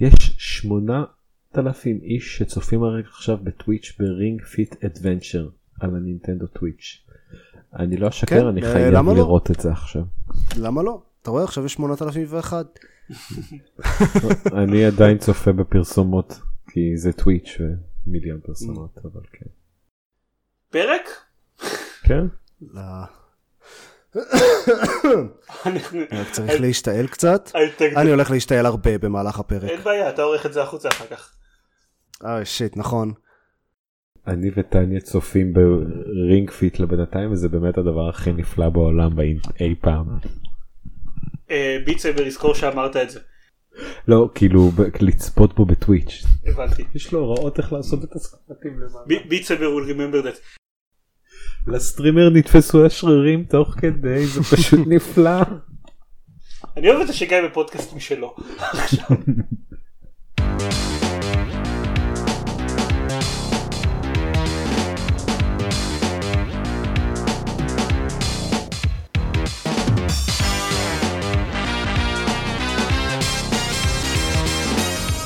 יש 8,000 איש שצופים הרגע עכשיו ב Twitch ב Ring Fit Adventure על ה Nintendo Switch. אני לא אשקר כן, אני אה, חייב למה לא? לראות את זה עכשיו. למה לא? אתה רואה עכשיו יש 8001. אני עדיין צופה בפרסומות כי זה Twitch ומיליון פרסומות אבל כן. פרק? כן? רק צריך להשתעל קצת. אני הולך להשתעל הרבה במהלך הפרק. אין בעיה אתה עורך את זה החוצה אחר כך. אה shit נכון. אני וטניה צופים ב Ring Fit לבינתיים וזה באמת הדבר הכי נפלא בעולם אי פעם. אה, Beat Saber יזכור שאמרת את זה. לא כאילו לצפות בו ב Twitch. הבנתי. יש לו הוראות איך לעשות את הסקוואטים למעלה. Beat Saber will remember that. לסטרימר נתפסו השרירים תוך כדי זה פשוט נפלא. אני אוהב את זה שגיא בפודקאסט משלו.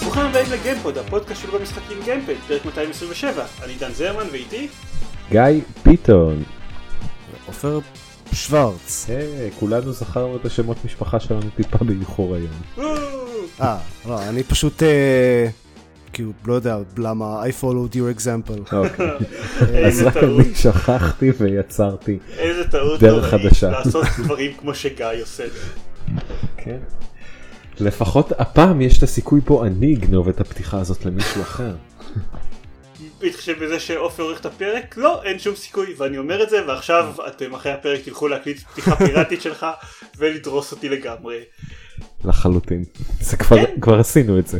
ברוכים הבאים לגיימפוד, הפודקאסט של במשחקים גיימפד, פרק 227. אני דן זרמן ואיתי גיא ביטון. עופר שוורץ. היי, כולנו זכרנו את השמות משפחה שלנו טיפה באיחור היום. אה, לא, אני פשוט, אה, כאילו, לא יודע למה, I followed your example. אוקיי. אז איזה רק טעות, אני שכחתי ויצרתי. איזה טעות דרך חדשה. לעשות דברים כמו שגיא עושה. כן. לפחות הפעם יש את הסיכוי פה אני אגנוב את הפתיחה הזאת למישהו אחר. בהתחשב בזה שעופר עורך את הפרק לא אין שום סיכוי ואני אומר את זה ועכשיו אתם אחרי הפרק תלכו להקליט פתיחה פיראטית שלך ולדרוס אותי לגמרי. לחלוטין. זה כבר כן. כבר עשינו את זה.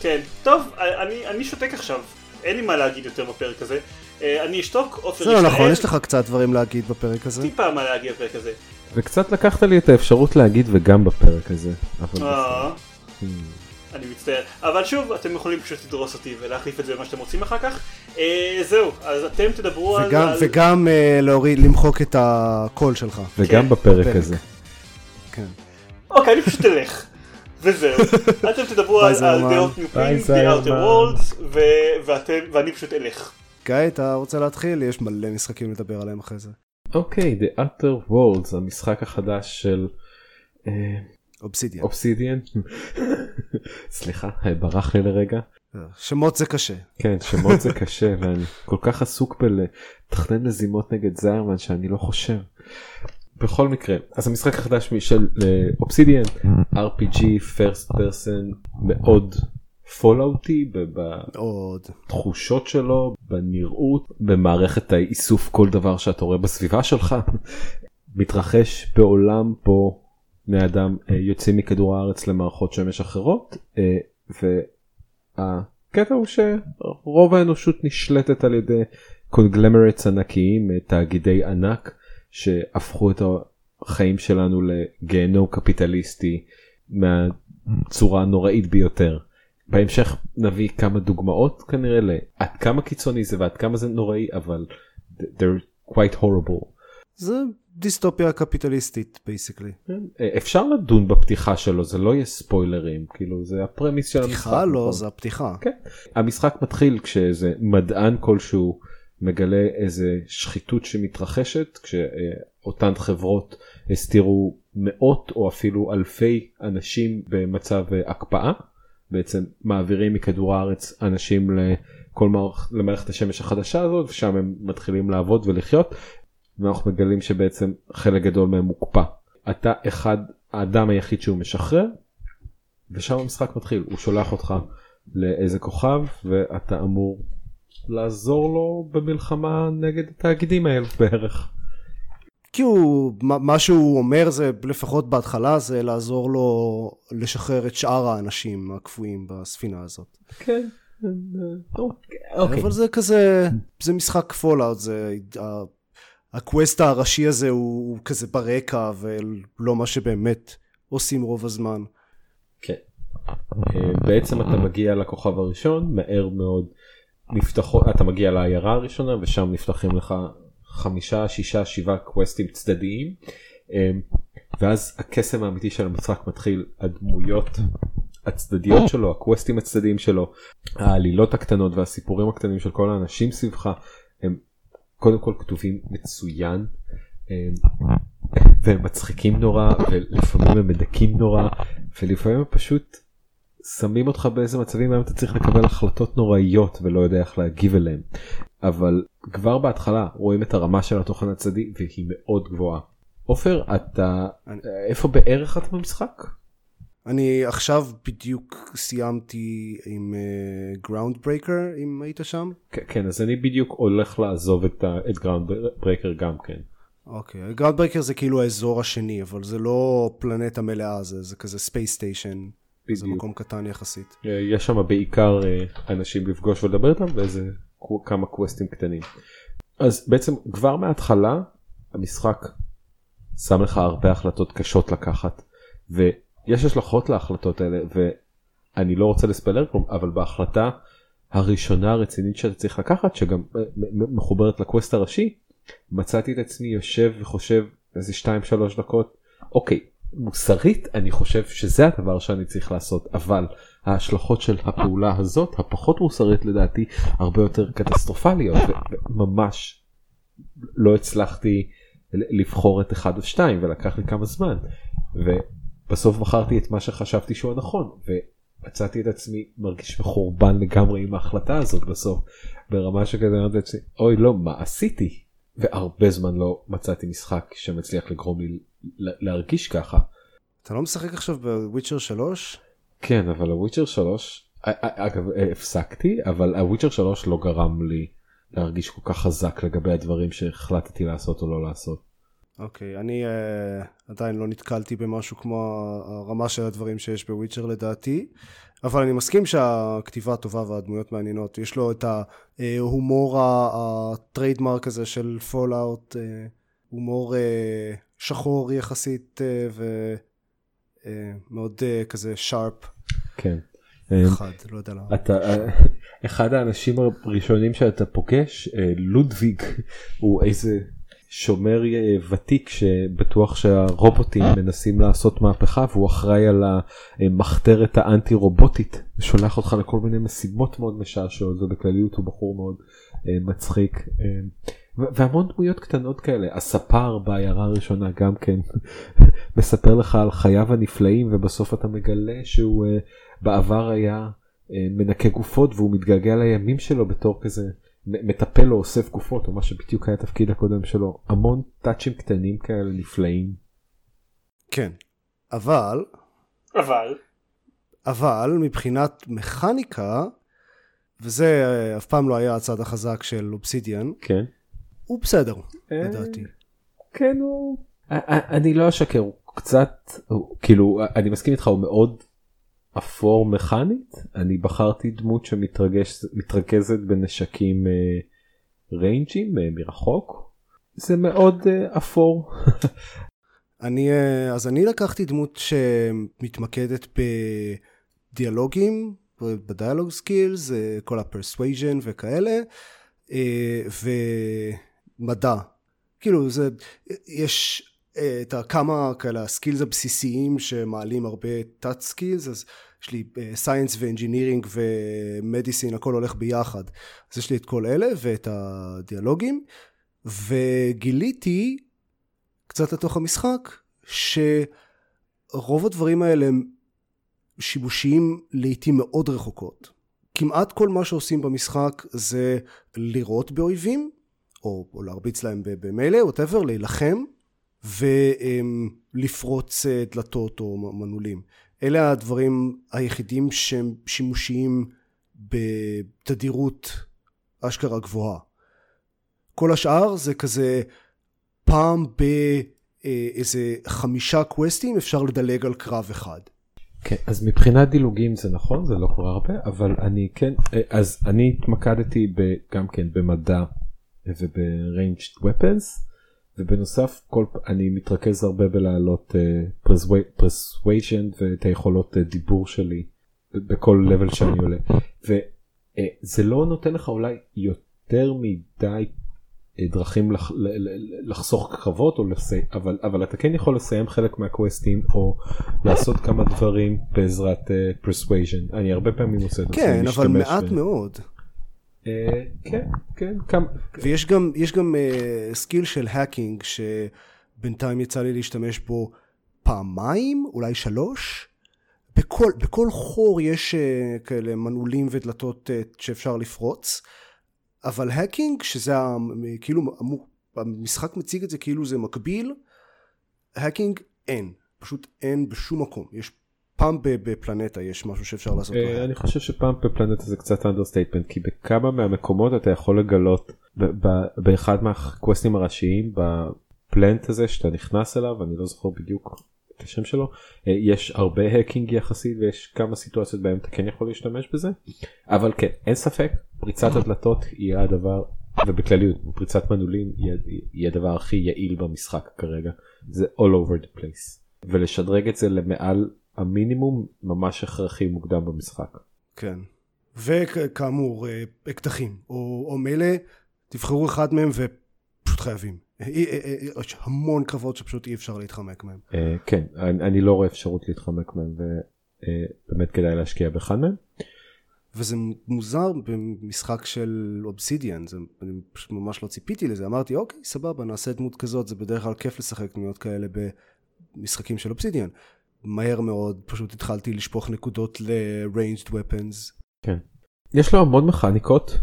כן טוב אני אני שותק עכשיו אין לי מה להגיד יותר בפרק הזה אה, אני אשתוק עופר זה לא ישתעל. נכון, יש לך קצת דברים להגיד בפרק הזה. טיפה מה להגיד בפרק הזה. וקצת לקחת לי את האפשרות להגיד וגם בפרק הזה. אבל אה, בסדר. אני מצטער אבל שוב אתם יכולים פשוט לדרוס אותי ולהחליף את זה במה שאתם רוצים אחר כך. אה, זהו אז אתם תדברו על... וגם- על- וגם אה, להוריד, למחוק את הקול שלך. וגם כן, בפרק בפרק. הזה. כן. אוקיי, אני פשוט אלך. וזהו. אתם תדברו על. דעות ניופים, The Outer. Worlds, ו- ואתם, ואני פשוט אלך. גיא, אתה רוצה להתחיל? יש מלא משחקים לדבר עליהם אחרי זה. אוקיי, The Outer Worlds, המשחק החדש של אה, אובסידיאן. אובסידיאן. סליחה, ברח לי לרגע. שמות זה קשה. כן, שמות זה קשה ואני כל כך עסוק בלתכנן מזימות נגד זיירמן שאני לא חושב. בכל מקרה, אז המשחק החדש של אובסידיאן, RPG first person מאוד פולאוטי. בתחושות שלו, בנראות, במערכת האיסוף כל דבר שאתה רואה בסביבה שלך. מתרחש בעולם פה בני אדם אה, יוצאים מכדור הארץ למערכות שמש אחרות אה, והקטע הוא שרוב האנושות נשלטת על ידי קונגלמרטס ענקיים אה, תאגידי ענק שהפכו את החיים שלנו לגיהנום קפיטליסטי מהצורה הנוראית ביותר. בהמשך נביא כמה דוגמאות כנראה לעד כמה קיצוני זה ועד כמה זה נוראי אבל they're quite horrible. זה דיסטופיה קפיטליסטית basically. כן, אה, אפשר לדון בפתיחה שלו זה לא יהיה ספוילרים כאילו זה ה premise של המשחק. פתיחה לא, נכון? זה הפתיחה. כן. המשחק מתחיל כשאיזה מדען כלשהו מגלה איזה שחיתות שמתרחשת כשאותן חברות הסתירו מאות או אפילו אלפי אנשים במצב אה, הקפאה בעצם מעבירים מכדור הארץ אנשים לכל מערכ... למערכת השמש החדשה הזאת ושם הם מתחילים לעבוד ולחיות ואנחנו מגלים שבעצם חלק גדול מהם מוקפא. אתה אחד האדם היחיד שהוא משחרר ושם המשחק מתחיל הוא שולח אותך לאיזה כוכב ואתה אמור לעזור לו במלחמה נגד התאגידים האלו בערך. כי הוא, מה מה שהוא אומר זה, לפחות בהתחלה, זה לעזור לו לשחרר את שאר האנשים הקפואים בספינה הזאת. כן. אוקיי. אבל זה כזה, זה משחק Fallout, זה... ה quest הראשי הזה הוא הוא כזה ברקע ולא מה שבאמת עושים רוב הזמן. כן. אה, בעצם אתה מגיע לכוכב הראשון מהר מאוד נפתחות אתה מגיע לעיירה הראשונה ושם נפתחים לך חמישה שישה שבעה קווסטים צדדיים אה, ואז הקסם האמיתי של המשחק מתחיל הדמויות הצדדיות שלו הקווסטים הצדדיים שלו העלילות הקטנות והסיפורים הקטנים של כל האנשים סביבך הם קודם כל כתובים מצוין. הם, והם מצחיקים נורא ולפעמים הם מדכאים נורא ולפעמים הם פשוט שמים אותך באיזה מצבים היום אתה צריך לקבל החלטות נוראיות ולא יודע איך להגיב אליהם. אבל כבר בהתחלה רואים את הרמה של התוכן הצדדי והיא מאוד גבוהה. עופר אתה אני- איפה בערך אתה במשחק? אני עכשיו בדיוק סיימתי עם Groundbreaker אם היית שם. כן, כן אז אני בדיוק הולך לעזוב את, Groundbreaker גם כן. אוקיי, Groundbreaker זה כאילו האזור השני אבל זה לא פלנטה מלאה זה, זה כזה space station. זה בדיוק. מקום קטן יחסית. אה, יש שם בעיקר אה, אנשים לפגוש ולדבר איתם ואיזה כמה קווסטים קטנים. אז בעצם כבר מההתחלה המשחק שם לך הרבה החלטות קשות לקחת ויש השלכות להחלטות האלה ואני לא רוצה לספלר כלום אבל בהחלטה הראשונה הרצינית שאתה צריך לקחת שגם מחוברת לקווסט הראשי מצאתי את עצמי יושב וחושב איזה 2-3 דקות אוקיי מוסרית אני חושב שזה הדבר שאני צריך לעשות אבל ההשלכות של הפעולה הזאת הפחות מוסרית לדעתי הרבה יותר קטסטרופליות. וממש לא הצלחתי לבחור את אחד או שתיים ולקח לי כמה זמן ובסוף בחרתי את מה שחשבתי שהוא הנכון ומצאתי את עצמי מרגיש מחורבן לגמרי עם ההחלטה הזאת בסוף ברמה שכזה אמרתי לעצמי אוי לא מה עשיתי והרבה זמן לא מצאתי משחק שמצליח לגרום לי להרגיש ככה. אתה לא משחק עכשיו בוויצ'ר 3? כן אבל ה Witcher 3 א- א- אגב אה, הפסקתי אבל ה Witcher 3 לא גרם לי להרגיש כל כך חזק לגבי הדברים שהחלטתי לעשות או לא לעשות. אוקיי, אני uh, עדיין לא נתקלתי במשהו כמו הרמה של הדברים שיש ב Witcher לדעתי, אבל אני מסכים שהכתיבה טובה והדמויות מעניינות. יש לו את ההומור ה trademark הזה של Fallout, הומור uh, שחור יחסית uh, ומאוד uh, כזה שרפ, כן. חד, לא יודע למה. אתה אה, אחד האנשים הראשונים שאתה פוגש אה, לודוויג הוא איזה שומר אה, ותיק שבטוח שהרובוטים מנסים לעשות מהפכה והוא אחראי על המחתרת האנטי רובוטית שולח אותך לכל מיני משימות מאוד משעשעות ובכלליות הוא בחור מאוד אה, מצחיק אה, והמון דמויות קטנות כאלה. הספר בעיירה הראשונה גם כן מספר לך על חייו הנפלאים ובסוף אתה מגלה שהוא אה, בעבר היה אה, מנקה גופות והוא מתגעגע לימים שלו בתור כזה מטפל או אוסף גופות או מה שבדיוק היה התפקיד הקודם שלו המון טאצ'ים קטנים כאלה נפלאים. כן, אבל, אבל אבל מבחינת מכניקה, וזה אה, אף פעם לא היה הצד החזק של אובסידיאן, כן. הוא בסדר, אה, לדעתי. כן הוא אני לא אשקר הוא קצת כאילו אני מסכים איתך הוא מאוד אפור מכנית? אני בחרתי דמות שמתרכזת בנשקים אה, ריינג'ים אה, מרחוק. זה מאוד אה, אפור. אני, אה, אז אני לקחתי דמות שמתמקדת בדיאלוגים, ב dialogue skills, אה, כל ה persuasion וכאלה, אה, ומדע. כאילו זה, יש את הכמה כאלה ה skills הבסיסיים שמעלים הרבה תת skills, אז יש לי science ו engineering ו medicine, הכל הולך ביחד. אז יש לי את כל אלה ואת הדיאלוגים, וגיליתי קצת לתוך המשחק, שרוב הדברים האלה הם שימושיים לעיתים מאוד רחוקות. כמעט כל מה שעושים במשחק זה לירות באויבים, או, או להרביץ להם במילא, ווטאבר, להילחם, ולפרוץ אה, דלתות או מנעולים. אלה הדברים היחידים שהם שימושיים בתדירות אשכרה גבוהה. כל השאר זה כזה פעם באיזה חמישה קווסטים אפשר לדלג על קרב אחד. כן, אז מבחינת דילוגים זה נכון זה לא קורה הרבה אבל אני כן אה, אז אני התמקדתי גם כן במדע וב-ranged weapons ובנוסף כל אני מתרכז הרבה בלהעלות uh, persuasion ואת היכולות uh, דיבור שלי בכל level שאני עולה וזה לא נותן לך אולי יותר מדי דרכים לח, לחסוך קרבות או לסיים אבל אבל אתה כן יכול לסיים חלק מהקווסטים או לעשות כמה דברים בעזרת uh, persuasion אני הרבה פעמים עושה את זה. כן אבל מעט ו... מאוד. Uh, כן כן ויש גם יש גם uh, skill של hacking שבינתיים יצא לי להשתמש בו פעמיים אולי שלוש. בכל, בכל חור יש uh, כאלה מנעולים ודלתות uh, שאפשר לפרוץ. אבל hacking, שזה כאילו, המשחק מציג את זה כאילו זה מקביל, hacking אין, פשוט אין בשום מקום. יש פעם בפלנטה יש משהו שאפשר לעשות. אה, אני חושב שפעם בפלנטה זה קצת understatement, כי בכמה מהמקומות אתה יכול לגלות באחד מהקווסטים הראשיים, ב planet הזה שאתה נכנס אליו, אני לא זוכר בדיוק את השם שלו אה, יש הרבה האקינג יחסית ויש כמה סיטואציות בהם אתה כן יכול להשתמש בזה. אבל כן אין ספק פריצת הדלתות היא הדבר ובכלליות פריצת מנעולים היא הדבר הכי יעיל במשחק כרגע. זה all over the place. ולשדרג את זה למעל המינימום ממש הכרחי מוקדם במשחק. כן וכאמור אה, אקדחים או, או מילא תבחרו אחד מהם ופשוט חייבים אה, אה, אה, יש המון קרבות שפשוט אי אפשר להתחמק מהם. כן, אני לא רואה אפשרות להתחמק מהם ובאמת כדאי להשקיע באחד מהם. וזה מוזר במשחק של אובסידיאן, אני פשוט ממש לא ציפיתי לזה, אמרתי אוקיי סבבה נעשה דמות כזאת, זה בדרך כלל כיף לשחק דמויות כאלה במשחקים של אובסידיאן. מהר מאוד פשוט התחלתי לשפוך נקודות ל-ranged weapons. כן. יש לו המון מכניקות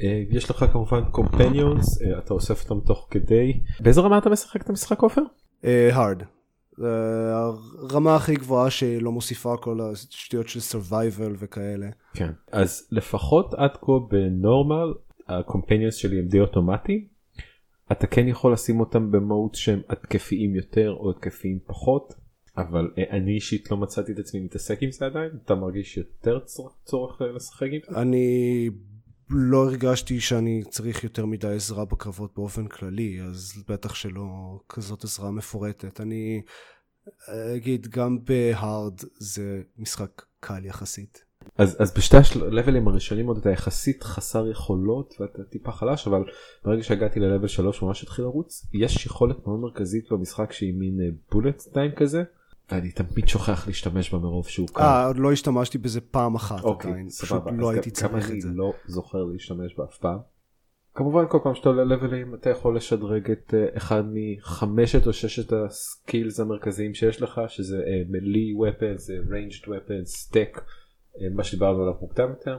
אה, יש לך כמובן companions אה, אתה אוסף אותם תוך כדי באיזה רמה אתה משחק את המשחק עופר? אה, הרמה הכי גבוהה שלא מוסיפה כל השטויות של survival וכאלה. כן אז לפחות עד כה ב normal ה companions שלי הם די אוטומטיים. אתה כן יכול לשים אותם במהות שהם התקפיים יותר או התקפיים פחות אבל אני אישית לא מצאתי את עצמי מתעסק עם זה עדיין אתה מרגיש יותר צורך לשחק עם זה? אני לא הרגשתי שאני צריך יותר מדי עזרה בקרבות באופן כללי, אז בטח שלא כזאת עזרה מפורטת. אני אגיד, גם בהארד זה משחק קל יחסית. אז, אז בשתי הלבלים הראשונים עוד אתה יחסית חסר יכולות ואתה טיפה חלש אבל ברגע שהגעתי ללבל 3 ממש התחיל לרוץ יש יכולת מאוד מרכזית במשחק שהיא מין בולט טיים כזה ואני תמיד שוכח להשתמש בה מרוב שהוא קל. אה, עוד לא השתמשתי בזה פעם אחת אוקיי, עדיין, פשוט לא הייתי צריך את זה. אני לא זוכר להשתמש בה אף פעם. כמובן כל פעם שאתה עולה לבלים אתה יכול לשדרג את uh, אחד מחמשת או ששת ה skills המרכזיים שיש לך שזה melee weapons, ranged weapons, סטק, מה שדיברנו עליו מוקדם יותר.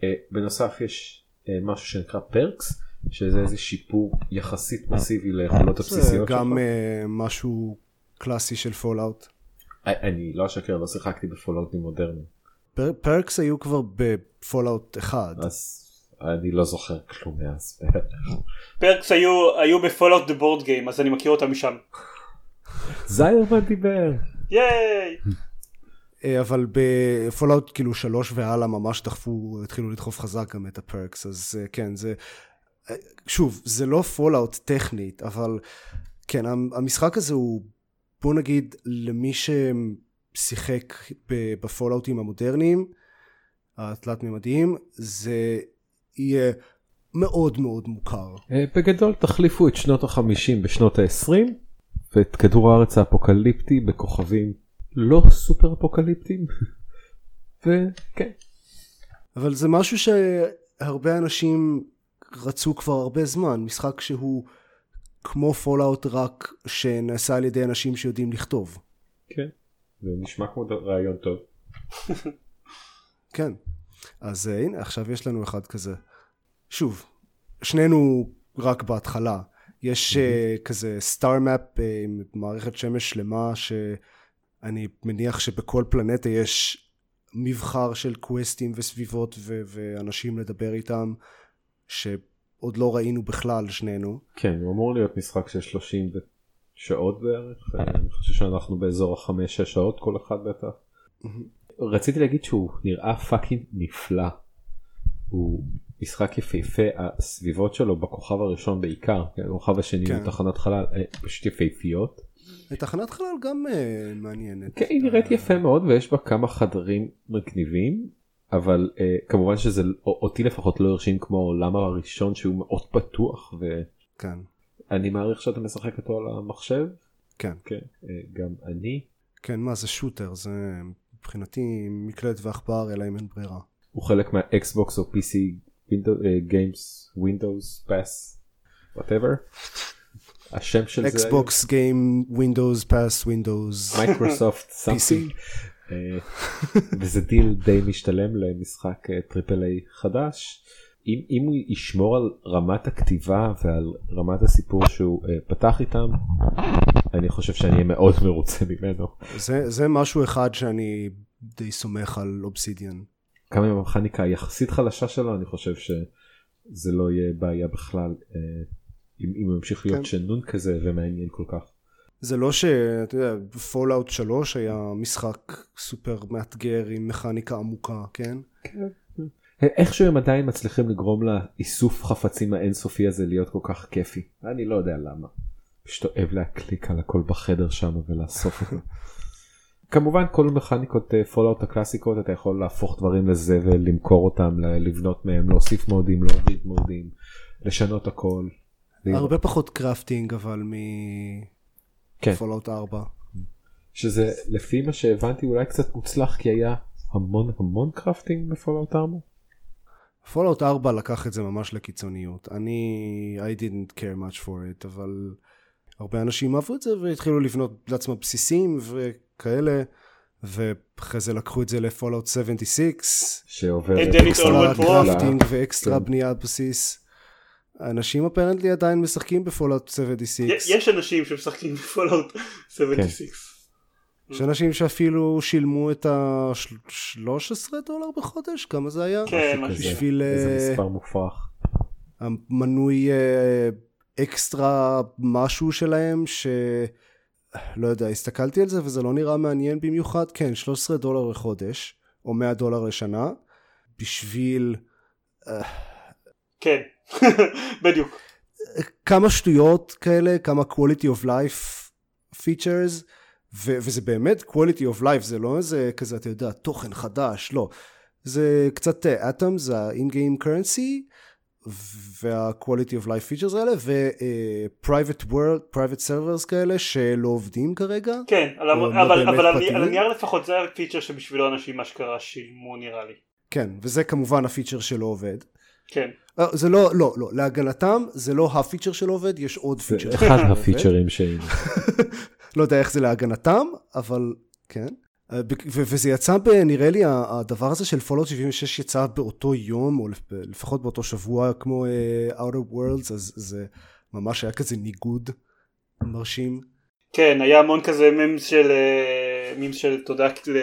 Uh, בנוסף יש uh, משהו שנקרא perks שזה איזה שיפור יחסית מסיבי ליכולות הבסיסיות שלך. גם uh, משהו קלאסי של Fallout. אני לא אשקר לא שיחקתי בפולאאוטים מודרניים. perks היו כבר ב Fallout אחד. אז אני לא זוכר כלום מאז. perks היו היו ב Fallout the board game אז אני מכיר אותם משם. זיירמן דיבר. ייי. אה, אבל ב Fallout כאילו שלוש והלאה ממש דחפו התחילו לדחוף חזק גם את ה perks אז אה, כן זה אה, שוב זה לא Fallout טכנית אבל כן המשחק הזה הוא בוא נגיד למי ששיחק בפולאאוטים המודרניים, התלת מימדיים, זה יהיה מאוד מאוד מוכר. אה, בגדול תחליפו את שנות החמישים בשנות העשרים ואת כדור הארץ האפוקליפטי בכוכבים לא סופר אפוקליפטיים וכן. אבל זה משהו שהרבה אנשים רצו כבר הרבה זמן, משחק שהוא כמו Fallout רק שנעשה על ידי אנשים שיודעים לכתוב. כן, זה נשמע כמו רעיון טוב. כן, אז uh, הנה עכשיו יש לנו אחד כזה. שוב, שנינו רק בהתחלה. יש uh, כזה star map uh, עם מערכת שמש שלמה שאני מניח שבכל פלנטה יש מבחר של קווסטים וסביבות ו- ואנשים לדבר איתם. ש... עוד לא ראינו בכלל שנינו. כן, הוא אמור להיות משחק של 30 שעות בערך, אני חושב שאנחנו באזור החמש שש שעות כל אחד בטח. רציתי להגיד שהוא נראה fucking נפלא. הוא משחק יפהפה, הסביבות שלו בכוכב הראשון בעיקר, השני כן. הוא תחנת חלל אה, פשוט יפהפיות. תחנת חלל גם uh, מעניינת. כן, היא נראית יפה מאוד ויש בה כמה חדרים מגניבים אבל uh, כמובן שזה אותי לפחות לא הרשים כמו העולם הראשון שהוא מאוד פתוח כן, אני מעריך שאתה משחק אותו על המחשב. כן. כן. אה, גם אני. כן, מה זה shooter, זה מבחינתי מקלדת ועכבר אלא אם אין ברירה. הוא חלק מה Xbox או PC Games Windows Pass Whatever. השם של זה Xbox Game Windows Pass Windows Microsoft something אה, וזה דיל די משתלם למשחק triple A חדש. אם, אם הוא ישמור על רמת הכתיבה ועל רמת הסיפור שהוא uh, פתח איתם אני חושב שאני אהיה מאוד מרוצה ממנו. זה, זה משהו אחד שאני די סומך על אובסידיאן. גם עם המכניקה היחסית חלשה שלו אני חושב שזה לא יהיה בעיה בכלל uh, אם, אם הוא ימשיך להיות כן. שנון כזה ומעניין כל כך. זה לא שאתה יודע, Fallout 3 היה משחק סופר מאתגר עם מכניקה עמוקה, כן? איכשהו הם עדיין מצליחים לגרום לאיסוף חפצים האינסופי הזה להיות כל כך כיפי אני לא יודע למה. פשוט אוהב להקליק על הכל בחדר שם ולאסוף אותו. כמובן כל מכניקות Fallout הקלאסיקות אתה יכול להפוך דברים לזבל למכור אותם לבנות מהם להוסיף מודים להוריד מודים לשנות הכל. הרבה פחות crafting אבל כן. מ Fallout 4. שזה לפי מה שהבנתי אולי קצת מוצלח כי היה המון המון crafting ב Fallout 4. Fallout 4 לקח את זה ממש לקיצוניות. אני, I didn't care much for it, אבל הרבה אנשים אהבו את זה והתחילו לבנות לעצמם בסיסים וכאלה, ואחרי זה לקחו את זה ל Fallout 76, שעובר And then it all extra. crafting ו extra כן. בנייה על בסיס. אנשים apparently עדיין משחקים ב Fallout 76. יש אנשים שמשחקים ב Fallout 76. יש אנשים שאפילו שילמו את ה-13 דולר בחודש, כמה זה היה? כן, משהו כזה. בשביל, איזה אה, מספר מופרך. המנוי אה, אקסטרה משהו שלהם ש... לא יודע, הסתכלתי על זה וזה לא נראה מעניין במיוחד, כן, 13 דולר לחודש, או 100 דולר לשנה, בשביל כן, בדיוק. כמה שטויות כאלה, כמה quality of life features, ו- וזה באמת quality of life, זה לא איזה כזה, אתה יודע, תוכן חדש, לא. זה קצת אה, Atom, זה ה-in-game currency, וה-quality of life features האלה, ו-private world, private servers כאלה, שלא עובדים כרגע. כן, או לא אבל אבל? על הנייר לפחות זה הפיצ'ר שבשבילו אנשים אשכרה שילמו נראה לי. כן, וזה כמובן הפיצ'ר שלא עובד. כן. אה, זה לא, לא, לא, להגנתם זה לא הפיצ'ר שלא עובד, יש עוד זה פיצ'ר. אחד הפיצ'רים שהיינו. לא יודע איך זה להגנתם, אבל כן. אה, וזה יצא, נראה לי, הדבר הזה של Fallout 76 יצא באותו יום, או לפ- לפחות באותו שבוע, כמו אה, Outer Worlds, אז זה ממש היה כזה ניגוד מרשים. כן, היה המון כזה מימס של מימס של תודה ל-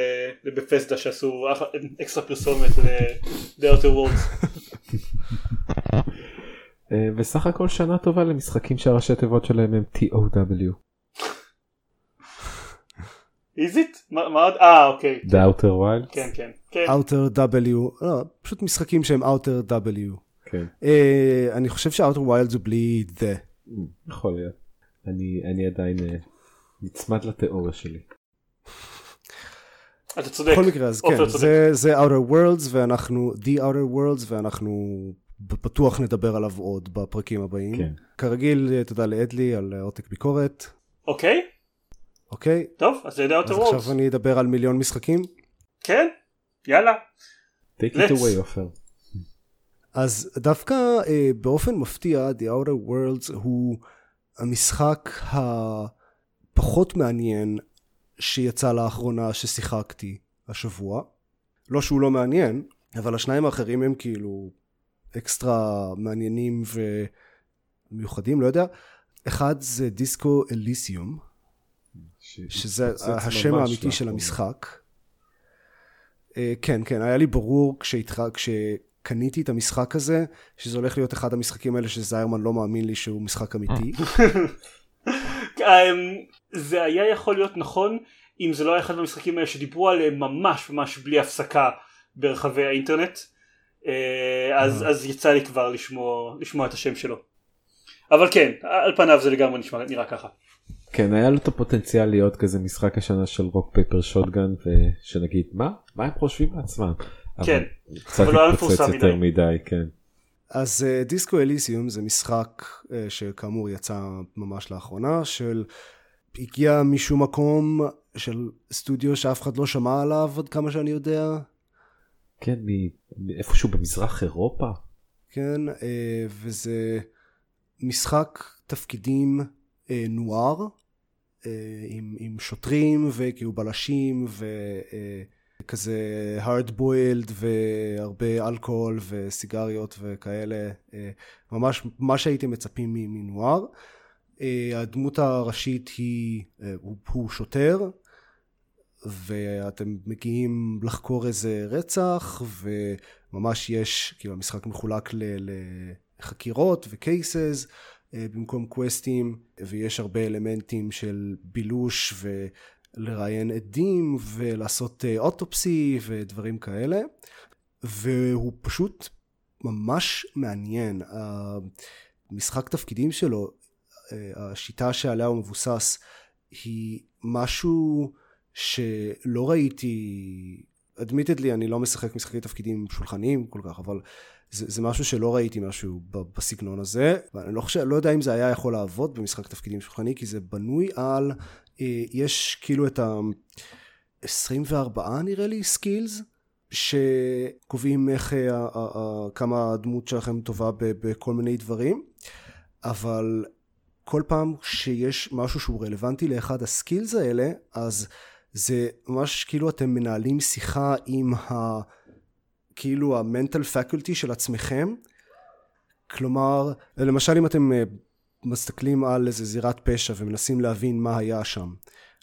לבפסדה שעשו אקסטרה פרסומת ל-The Outer Worlds. אה, וסך הכל שנה טובה למשחקים שהראשי תיבות שלהם הם TOW. is it? מה עוד? אה אוקיי. The Outer Wild. כן כן. כן. Outer W, לא, פשוט משחקים שהם Outer W. כן. אה, אני חושב ש-Outer Wilds הוא בלי the. יכול להיות. אני עדיין אה, נצמד לתיאוריה שלי. אתה צודק. בכל מקרה, אז כן. זה, זה Outer Worlds, ואנחנו, The Outer Worlds, ואנחנו בטוח נדבר עליו עוד בפרקים הבאים. כן. כרגיל, תודה לאדלי על עותק ביקורת, אוקיי. אוקיי? טוב אז זה The אז Outer Worlds. עכשיו אני אדבר על מיליון משחקים. כן. יאללה. take it Let's. away עופר. אז דווקא אה, באופן מפתיע, The Outer Worlds הוא המשחק הפחות מעניין שיצא לאחרונה ששיחקתי השבוע. לא שהוא לא מעניין, אבל השניים האחרים הם כאילו אקסטרה מעניינים ומיוחדים, לא יודע. אחד זה דיסקו אליסיום, שזה השם האמיתי של. המשחק. אה, כן, כן, היה לי ברור כשהתח... כשקניתי את המשחק הזה, שזה הולך להיות אחד המשחקים האלה שזיירמן לא מאמין לי שהוא משחק אמיתי. אמ, זה היה יכול להיות נכון אם זה לא היה אחד מהמשחקים האלה שדיברו עליהם ממש ממש בלי הפסקה ברחבי האינטרנט אז, אז יצא לי כבר לשמוע, לשמוע את השם שלו אבל כן על פניו זה לגמרי נשמע, נראה ככה כן היה לו את הפוטנציאל להיות כזה משחק השנה של רוק פייפר שוטגן ושנגיד מה מה הם חושבים לעצמם. כן, אבל לא היה מפורסם יותר מדי. מדי כן. אז דיסקו אליסיום זה משחק uh, שכאמור יצא ממש לאחרונה, של הגיע משום מקום של סטודיו שאף אחד לא שמע עליו עד כמה שאני יודע. כן, מאיפשהו במזרח אירופה. כן, uh, וזה משחק תפקידים uh, נואר, uh, עם, עם שוטרים וכאילו בלשים ו... Uh, כזה hard boiled והרבה אלכוהול וסיגריות וכאלה, אה, ממש מה שהייתם מצפים מנוער. אה, הדמות הראשית היא, אה, הוא, הוא שוטר, ואתם מגיעים לחקור איזה רצח, וממש יש, כאילו המשחק מחולק לחקירות וקייסס במקום קווסטים, ויש הרבה אלמנטים של בילוש ו... לראיין עדים ולעשות אה, אוטופסי ודברים כאלה. והוא פשוט ממש מעניין. המשחק תפקידים שלו אה, השיטה שעליה הוא מבוסס היא משהו שלא ראיתי admittedly אני לא משחק משחקי תפקידים שולחניים כל כך אבל זה, זה משהו שלא ראיתי משהו בסגנון הזה ואני לא חושב לא יודע אם זה היה יכול לעבוד במשחק תפקידים שולחני כי זה בנוי על אה, יש כאילו את ה-24 נראה לי סקילס שקובעים איך אה, כמה הדמות שלכם טובה בכל מיני דברים אבל כל פעם שיש משהו שהוא רלוונטי לאחד ה skills האלה אז זה ממש כאילו אתם מנהלים שיחה עם ה... כאילו ה mental faculty של עצמכם. כלומר למשל אם אתם אה, מסתכלים על איזה זירת פשע ומנסים להבין מה היה שם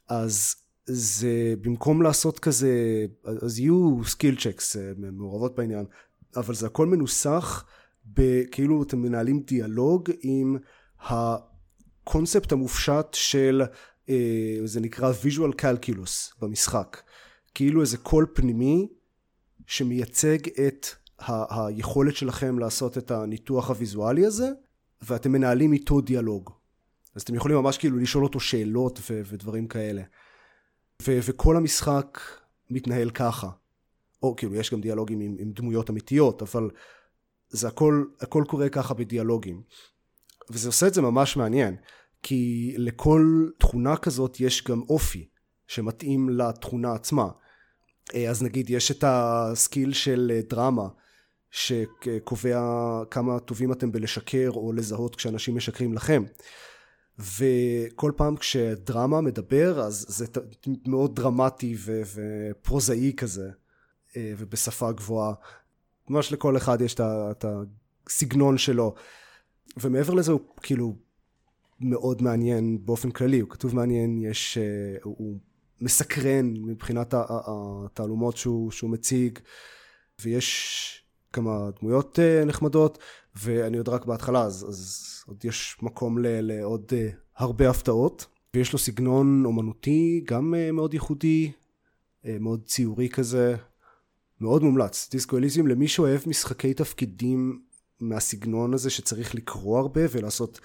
אז זה במקום לעשות כזה אז יהיו skill checks אה, מעורבות בעניין אבל זה הכל מנוסח כאילו אתם מנהלים דיאלוג עם הקונספט המופשט של זה נקרא visual calculus במשחק כאילו איזה קול פנימי שמייצג את ה- היכולת שלכם לעשות את הניתוח הוויזואלי הזה ואתם מנהלים איתו דיאלוג. אז אתם יכולים ממש כאילו לשאול אותו שאלות ו- ודברים כאלה. ו- וכל המשחק מתנהל ככה. או כאילו יש גם דיאלוגים עם, עם דמויות אמיתיות, אבל זה הכל, הכל קורה ככה בדיאלוגים. וזה עושה את זה ממש מעניין, כי לכל תכונה כזאת יש גם אופי שמתאים לתכונה עצמה. אה, אז נגיד יש את הסקיל של אה, דרמה שקובע כמה טובים אתם בלשקר או לזהות כשאנשים משקרים לכם. וכל פעם כשדרמה מדבר אז זה מאוד דרמטי ו- ופרוזאי כזה אה, ובשפה גבוהה. ממש לכל אחד יש את הסגנון שלו. ומעבר לזה הוא כאילו מאוד מעניין באופן כללי הוא כתוב מעניין יש הוא מסקרן מבחינת התעלומות שהוא, שהוא מציג ויש כמה דמויות uh, נחמדות ואני עוד רק בהתחלה אז, אז עוד יש מקום ל, לעוד uh, הרבה הפתעות ויש לו סגנון אומנותי גם מאוד ייחודי מאוד ציורי כזה מאוד מומלץ. Disco Elysium למי שאוהב משחקי תפקידים מהסגנון הזה שצריך לקרוא הרבה ולעשות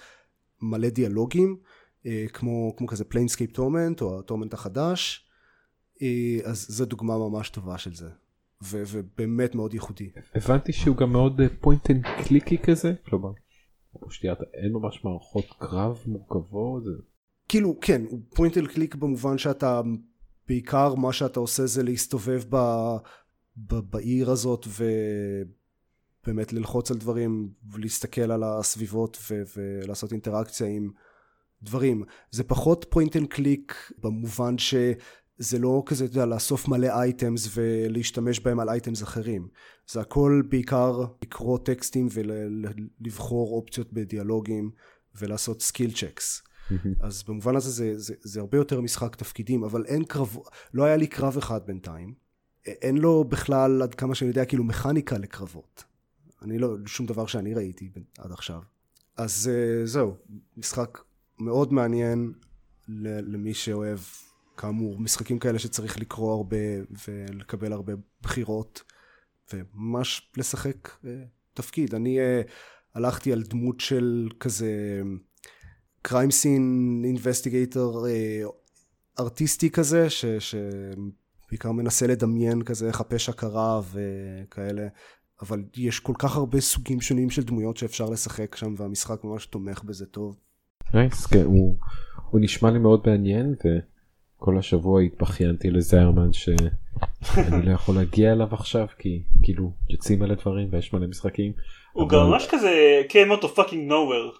מלא דיאלוגים uh, כמו, כמו כזה Planescape Torment או ה Torment החדש uh, אז זו דוגמה ממש טובה של זה ו- ובאמת מאוד ייחודי. הבנתי שהוא גם מאוד point and clicky כזה כלומר שתהיה, אין ממש מערכות קרב מורכבות. זה... כאילו כן הוא point and click במובן שאתה בעיקר מה שאתה עושה זה להסתובב ב, ב, בעיר הזאת ובאמת ללחוץ על דברים ולהסתכל על הסביבות ו, ולעשות אינטראקציה עם דברים זה פחות point and click במובן ש... זה לא כזה, אתה יודע, לאסוף מלא items ולהשתמש בהם על items אחרים. זה הכל בעיקר לקרוא טקסטים ולבחור אופציות בדיאלוגים ולעשות skill checks. אז במובן הזה זה, זה, זה הרבה יותר משחק תפקידים, אבל אין קרב, לא היה לי קרב אחד בינתיים. אין לו בכלל, עד כמה שאני יודע, כאילו מכניקה לקרבות. אני לא, שום דבר שאני ראיתי עד עכשיו. אז אה, זהו, משחק מאוד מעניין למי שאוהב כאמור משחקים כאלה שצריך לקרוא הרבה ולקבל הרבה בחירות וממש לשחק uh, תפקיד אני uh, הלכתי על דמות של כזה crime scene investigator ארטיסטי כזה ש, שבעיקר מנסה לדמיין כזה איך הפשע קרה וכאלה אבל יש כל כך הרבה סוגים שונים של דמויות שאפשר לשחק שם והמשחק ממש תומך בזה טוב. nice, כן, הוא, הוא נשמע לי מאוד מעניין וכל השבוע התבכיינתי לזיירמן שאני לא יכול להגיע אליו עכשיו כי כאילו יוצאים אלה דברים ויש מלא משחקים. הוא גם ממש כזה came out of fucking nowhere.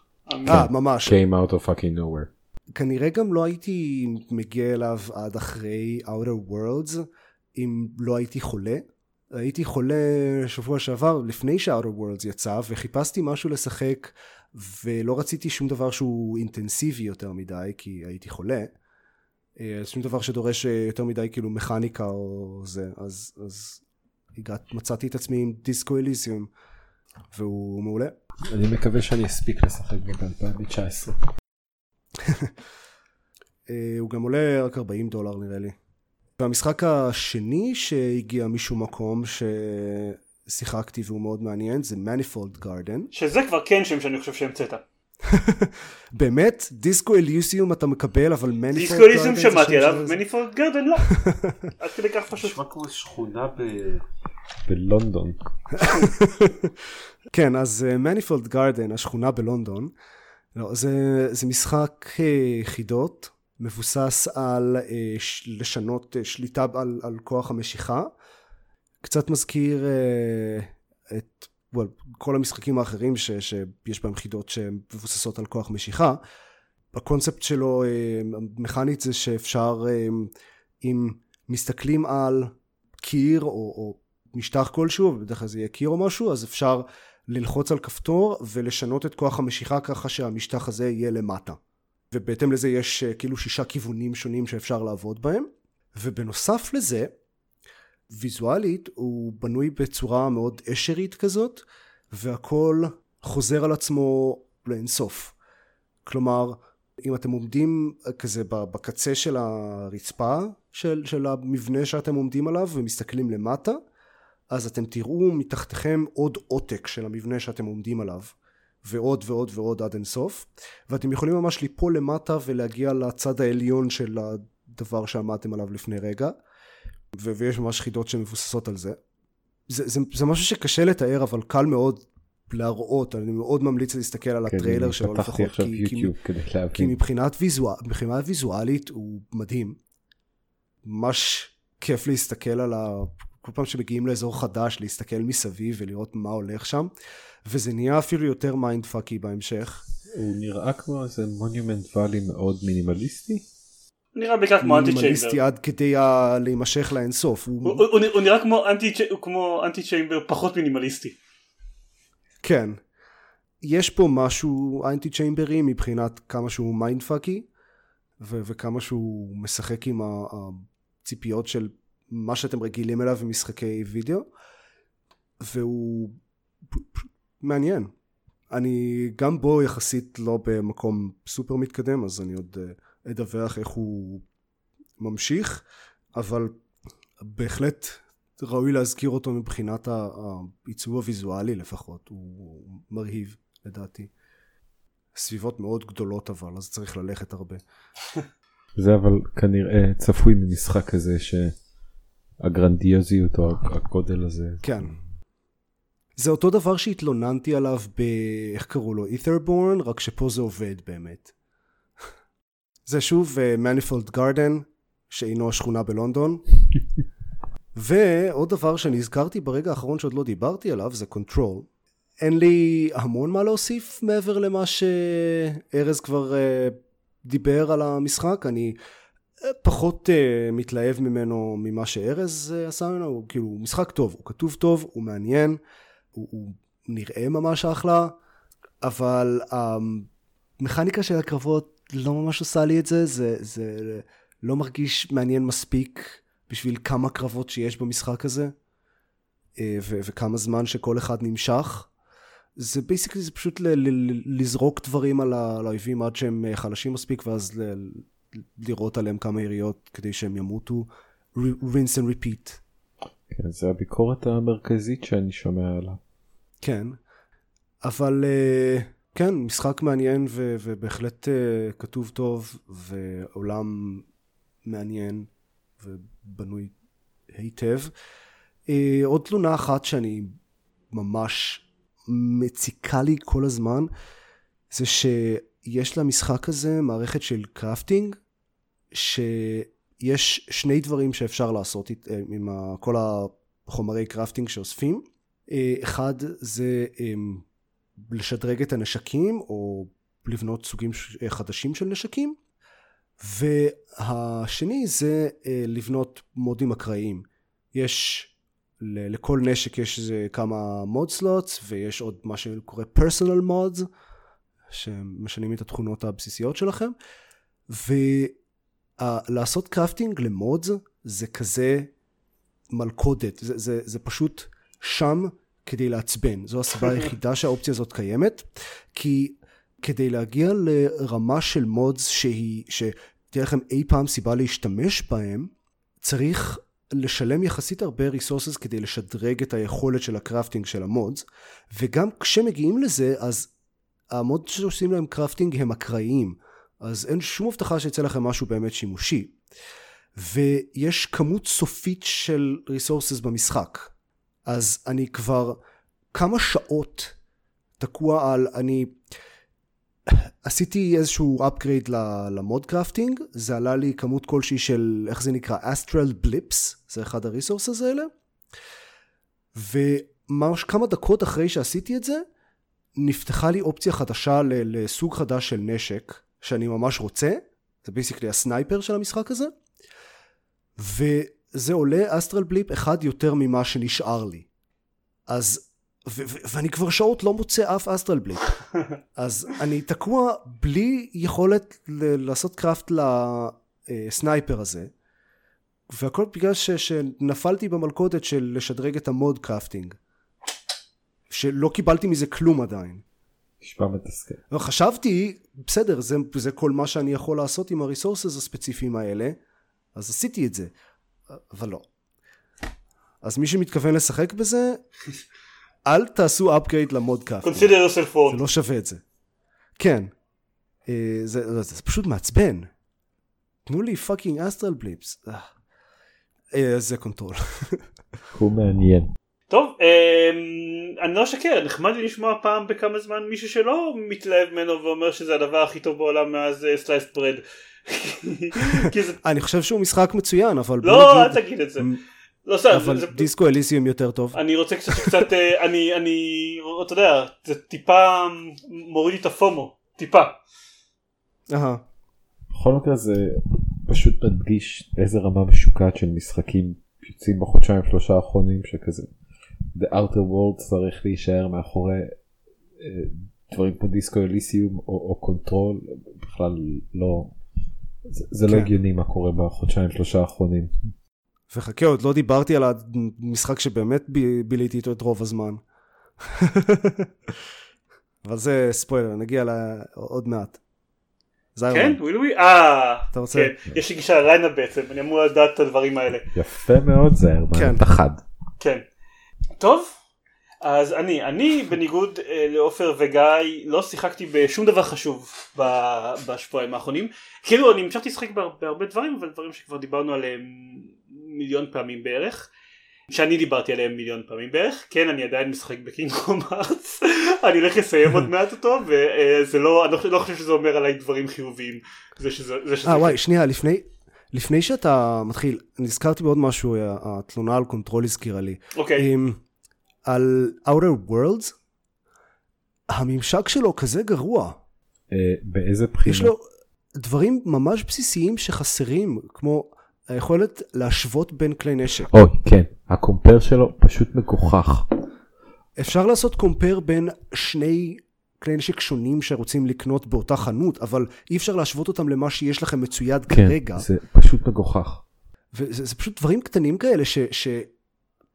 אה, ממש. came out of fucking nowhere. כנראה גם לא הייתי מגיע אליו עד אחרי Outer Worlds אם לא הייתי חולה. הייתי חולה שבוע שעבר לפני ש-Outer Worlds יצא וחיפשתי משהו לשחק ולא רציתי שום דבר שהוא אינטנסיבי יותר מדי כי הייתי חולה. אה, שום דבר שדורש יותר מדי כאילו מכניקה או זה אז, אז הגעת, מצאתי את עצמי עם דיסקו אליסיום והוא מעולה. אני מקווה שאני אספיק לשחק בו ב-2019. אה, הוא גם עולה רק 40 דולר נראה לי. והמשחק השני שהגיע משום מקום ששיחקתי והוא מאוד מעניין זה Manifold Garden. שזה כבר כן שם שאני חושב שהמצאת. באמת? Disco Elysium אתה מקבל אבל Manifold Garden Disco Elysium שמעתי עליו Manifold Garden לא. עד כדי כך פשוט. נשמע כמו שכונה בלונדון. כן אז Manifold Garden השכונה בלונדון לא, זה, זה משחק אה, חידות מבוסס על אה, לשנות אה, שליטה על, על כוח המשיכה קצת מזכיר את well, כל המשחקים האחרים ש, שיש בהם חידות שמבוססות על כוח משיכה הקונספט שלו מכנית זה שאפשר אם מסתכלים על קיר או, או משטח כלשהו ובדרך כלל זה יהיה קיר או משהו אז אפשר ללחוץ על כפתור ולשנות את כוח המשיכה ככה שהמשטח הזה יהיה למטה. ובהתאם לזה יש אה, כאילו שישה כיוונים שונים שאפשר לעבוד בהם. ובנוסף לזה, ויזואלית הוא בנוי בצורה מאוד אשרית כזאת, והכל חוזר על עצמו לאינסוף. כלומר, אם אתם עומדים אה, כזה בקצה של הרצפה של, של המבנה שאתם עומדים עליו ומסתכלים למטה, אז אתם תראו מתחתיכם עוד עותק של המבנה שאתם עומדים עליו ועוד ועוד ועוד עד אינסוף ואתם יכולים ממש ליפול למטה ולהגיע לצד העליון של הדבר שעמדתם עליו לפני רגע ו- ויש ממש חידות שמבוססות על זה. זה, זה. זה משהו שקשה לתאר אבל קל מאוד להראות אני מאוד ממליץ להסתכל על כן, הטריילר שלו לפחות כי, כי, כי מבחינת, ויזואל, מבחינת ויזואלית הוא מדהים ממש כיף להסתכל על ה... כל פעם שמגיעים לאזור חדש להסתכל מסביב ולראות מה הולך שם וזה נהיה אפילו יותר mind fucky בהמשך. הוא נראה כמו איזה Monument Valley מאוד מינימליסטי. נראה בעיקר כמו Antichamber. מינימליסטי עד כדי להימשך לאינסוף. הוא, הוא, הוא, הוא נראה כמו אנטי, כמו Antichamber פחות מינימליסטי. כן. יש פה משהו Antichamber י מבחינת כמה שהוא mind fucky וכמה שהוא משחק עם הציפיות של מה שאתם רגילים אליו במשחקי וידאו והוא מעניין. אני גם בו יחסית לא במקום סופר מתקדם אז אני עוד אה, אדווח איך הוא ממשיך אבל בהחלט ראוי להזכיר אותו מבחינת העיצוב הוויזואלי לפחות הוא מרהיב לדעתי. סביבות מאוד גדולות אבל אז צריך ללכת הרבה. זה אבל כנראה צפוי ממשחק כזה ש... הגרנדיוזיות או הגודל הזה. כן. זה אותו דבר שהתלוננתי עליו ב... איך קראו לו? Etherborn, רק שפה זה עובד באמת. זה שוב Manifold uh, Garden, שאינו השכונה בלונדון. ועוד דבר שאני הזכרתי ברגע האחרון שעוד לא דיברתי עליו זה Control. אין לי המון מה להוסיף מעבר למה שארז כבר uh, דיבר על המשחק. אני פחות uh, מתלהב ממנו ממה שארז uh, עשה ממנו, הוא כאילו הוא משחק טוב, הוא כתוב טוב, הוא מעניין, הוא, הוא נראה ממש אחלה, אבל המכניקה של הקרבות לא ממש עושה לי את זה, זה, זה לא מרגיש מעניין מספיק בשביל כמה קרבות שיש במשחק הזה, uh, ו- וכמה זמן שכל אחד נמשך. זה basically זה פשוט ל- ל- לזרוק דברים על האויבים עד שהם חלשים מספיק ואז ל- לירות עליהם כמה יריות כדי שהם ימותו, rinse and repeat. כן, זה הביקורת המרכזית שאני שומע עליו. כן, אבל uh, כן, משחק מעניין ו- ובהחלט uh, כתוב טוב ועולם מעניין ובנוי היטב. Uh, עוד תלונה אחת שאני ממש מציקה לי כל הזמן, זה שיש למשחק הזה מערכת של crafting, שיש שני דברים שאפשר לעשות עם כל החומרי crafting שאוספים. אחד זה לשדרג את הנשקים או לבנות סוגים חדשים של נשקים. והשני זה לבנות מודים אקראיים. יש לכל נשק יש איזה כמה mod slots ויש עוד מה שקרוי personal mods שמשנים את התכונות הבסיסיות שלכם ולעשות crafting ל mods זה כזה מלכודת זה, זה, זה פשוט שם כדי לעצבן. זו הסיבה היחידה שהאופציה הזאת קיימת כי כדי להגיע לרמה של mods שהיא שתהיה לכם אי פעם סיבה להשתמש בהם צריך לשלם יחסית הרבה resources כדי לשדרג את היכולת של ה crafting של ה mods וגם כשמגיעים לזה אז ה mods שעושים להם crafting הם אקראיים אז אין שום הבטחה שיצא לכם משהו באמת שימושי ויש כמות סופית של resources במשחק אז אני כבר כמה שעות תקוע על אני עשיתי איזשהו upgrade ל mod crafting, זה עלה לי כמות כלשהי של, איך זה נקרא? astral blips, זה אחד ה resources האלה. וממש כמה דקות אחרי שעשיתי את זה, נפתחה לי אופציה חדשה לסוג חדש של נשק, שאני ממש רוצה, זה basically ה sniper של המשחק הזה, וזה עולה astral blip אחד יותר ממה שנשאר לי. אז ו- ו- ואני כבר שעות לא מוצא אף astral blip. אז אני תקוע בלי יכולת ל- לעשות craft ל sniper הזה. והכל בגלל ש- שנפלתי במלכודת של לשדרג את ה mod crafting. שלא קיבלתי מזה כלום עדיין. נשמע מתסכל. לא, חשבתי, בסדר, זה, זה כל מה שאני יכול לעשות עם ה resources הספציפיים האלה, אז עשיתי את זה, אבל לא. אז מי שמתכוון לשחק בזה, אל תעשו upgrade ל mod craft. consider yourselves warned. לא שווה את זה. כן. אה, זה, זה, זה פשוט מעצבן. תנו לי fucking astral blips. זה Control. הוא מעניין. טוב, אמ, אני לא אשקר, נחמד לי לשמוע פעם בכמה זמן מישהו שלא מתלהב ממנו ואומר שזה הדבר הכי טוב בעולם מאז sliced bread. כי זה... אני חושב שהוא משחק מצוין, אבל לא, אל תגיד את זה. לא, סתם, אבל זה- Disco Elysium יותר טוב. אני רוצה קצת, קצת, אה, אני, אני, אתה יודע, זה טיפה מוריד לי את ה FOMO, טיפה. אהה. בכל מקרה זה פשוט מדגיש איזה רמה משוגעת של משחקים יוצאים בחודשיים שלושה האחרונים שכזה. The Outer Worlds צריך להישאר מאחורי אה, דברים כמו Disco Elysium או, או Control בכלל לא זה, זה לא כן. הגיוני מה קורה בחודשיים שלושה האחרונים. וחכה, עוד לא דיברתי על המשחק שבאמת ב- ביליתי איתו את רוב הזמן. אבל זה ספוילר, נגיע עוד מעט. כן? וויל וויל? אה, אתה רוצה? כן, יש לי גישה ל lineup בעצם, אני אמור לדעת את הדברים האלה. יפה מאוד זהר, כן. אתה חד. כן. טוב, אז אני, אני בניגוד אה, לעופר וגיא לא שיחקתי בשום דבר חשוב ב- בשבועיים האחרונים. כאילו אני המשכתי לשחק בהר- בהרבה דברים, אבל דברים שכבר דיברנו עליהם מיליון פעמים בערך. שאני דיברתי עליהם מיליון פעמים בערך. כן, אני עדיין משחק ב Kingdom Hearts. אני הולך לסיים עוד מעט אותו, וזה לא, אני לא- לא חושב שזה אומר עליי דברים חיוביים. זה שזה, זה שזה אה וואי, שנייה, לפני... לפני שאתה מתחיל, נזכרתי בעוד משהו, התלונה על Control הזכירה לי. אוקיי. עם, על Outer Worlds, הממשק שלו כזה גרוע. אה, באיזה בחינה? יש לו דברים ממש בסיסיים שחסרים, כמו היכולת להשוות בין כלי נשק. אוי כן הקומפר שלו פשוט מגוחך. אפשר לעשות קומפר בין שני כלי נשק שונים שרוצים לקנות באותה חנות, אבל אי אפשר להשוות אותם למה שיש לכם מצויד כן כרגע. זה פשוט מגוחך. וזה זה פשוט דברים קטנים כאלה ש,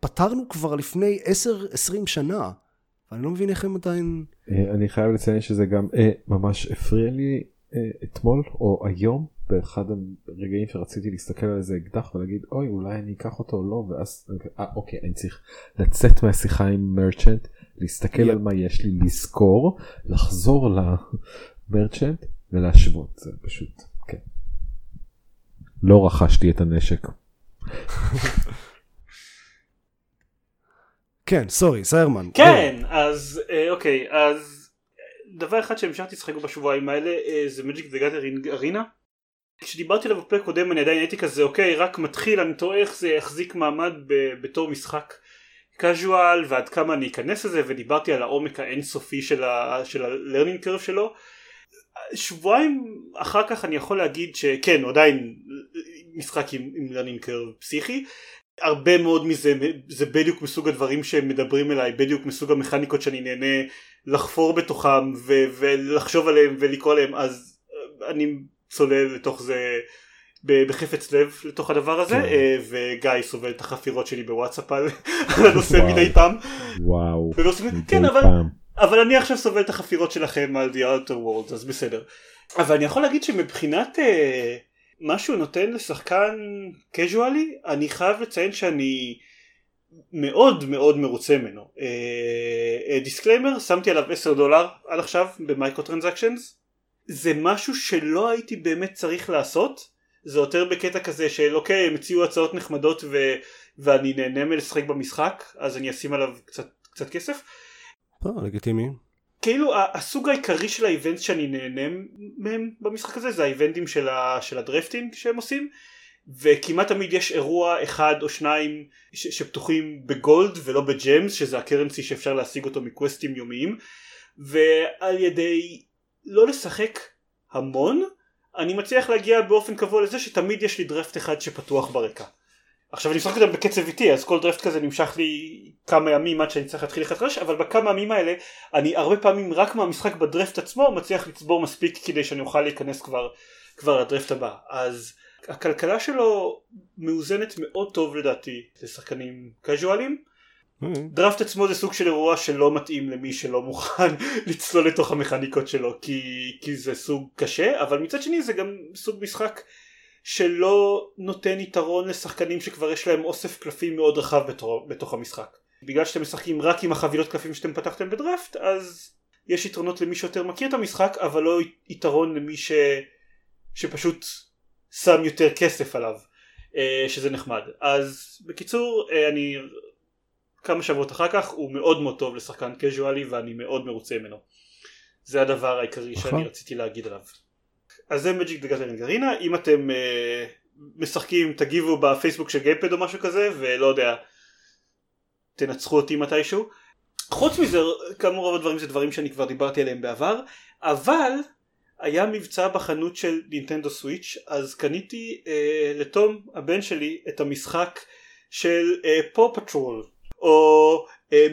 שפתרנו כבר לפני 10-20 שנה. ואני לא מבין איך הם עדיין... אה, אני חייב לציין שזה גם אה, ממש הפריע לי אה, אתמול או היום באחד הרגעים שרציתי להסתכל על איזה אקדח ולהגיד אוי אולי אני אקח אותו או לא ואז אה, אוקיי אני צריך לצאת מהשיחה עם מרצ'נט להסתכל. על מה יש לי לזכור לחזור למרצ'נט ולהשוות זה פשוט כן. לא רכשתי את הנשק. כן, sorry, סיירמן. כן, אז אה, אוקיי, אז דבר אחד שהמשכתי לשחק בשבועיים האלה אה, זה Magic the Gathering Arena. כשדיברתי עליו בפרק קודם אני עדיין הייתי כזה אוקיי רק מתחיל אני תוהה איך זה יחזיק מעמד ב- בתור משחק casual ועד כמה אני אכנס לזה ודיברתי על העומק האינסופי של ה-learning curve שלו. שבועיים אחר כך אני יכול להגיד שכן הוא עדיין משחק עם, עם learning curve פסיכי הרבה מאוד מזה זה בדיוק מסוג הדברים שהם מדברים אליי בדיוק מסוג המכניקות שאני נהנה לחפור בתוכם ו- ולחשוב עליהם ולקרוא עליהם אז אה, אני צולל לתוך זה בחפץ לב לתוך הדבר הזה כן. אה, וגיא סובל את החפירות שלי בוואטסאפ על הנושא. מדי פעם וואו. ונושאים- מדי כן אבל פעם. אבל אני עכשיו סובל את החפירות שלכם על The Outer Worlds אז בסדר. אבל אני יכול להגיד שמבחינת אה, מה שהוא נותן לשחקן קזואלי אני חייב לציין שאני מאוד מאוד מרוצה ממנו. disclaimer שמתי עליו 10 דולר עד עכשיו ב microtransactions. זה משהו שלא הייתי באמת צריך לעשות. זה יותר בקטע כזה של אוקיי הם הציעו הצעות נחמדות ו- ואני נהנה מלשחק במשחק אז אני אשים עליו קצת, קצת כסף. לא, לגיטימי. כאילו הסוג העיקרי של ה event שאני נהנה מהם במשחק הזה זה האיבנטים של, ה- של הדרפטינג שהם עושים וכמעט תמיד יש אירוע אחד או שניים ש- שפתוחים בגולד ולא בג'מס שזה הקרנסי שאפשר להשיג אותו מקווסטים יומיים ועל ידי לא לשחק המון אני מצליח להגיע באופן קבוע לזה שתמיד יש לי דרפט אחד שפתוח ברקע. עכשיו אני משחק אותם בקצב איטי אז כל דרפט כזה נמשך לי כמה ימים עד שאני צריך להתחיל לחדש אבל בכמה ימים האלה אני הרבה פעמים רק מהמשחק בדרפט עצמו מצליח לצבור מספיק כדי שאני אוכל להיכנס כבר כבר לדרפט הבא. אז הכלכלה שלו מאוזנת מאוד טוב לדעתי לשחקנים קזואלים דראפט עצמו זה סוג של אירוע שלא מתאים למי שלא מוכן לצלול לתוך המכניקות שלו כי, כי זה סוג קשה אבל מצד שני זה גם סוג משחק שלא נותן יתרון לשחקנים שכבר יש להם אוסף קלפים מאוד רחב בתור, בתוך המשחק. בגלל שאתם משחקים רק עם החבילות קלפים שאתם פתחתם בדראפט אז יש יתרונות למי שיותר מכיר את המשחק אבל לא יתרון למי ש... שפשוט שם יותר כסף עליו אה, שזה נחמד. אז בקיצור אה, אני כמה שבועות אחר כך הוא מאוד מאוד טוב לשחקן קזואלי ואני מאוד מרוצה ממנו. זה הדבר העיקרי נכון. שאני רציתי להגיד עליו אז זה מג'יק דגטרין גרינה אם אתם אה, משחקים תגיבו בפייסבוק של גיימפוד או משהו כזה ולא יודע תנצחו אותי מתישהו. חוץ מזה כאמור רוב הדברים זה דברים שאני כבר דיברתי עליהם בעבר אבל היה מבצע בחנות של Nintendo Switch אז קניתי אה, לתום הבן שלי את המשחק של Paw Patrol או אה,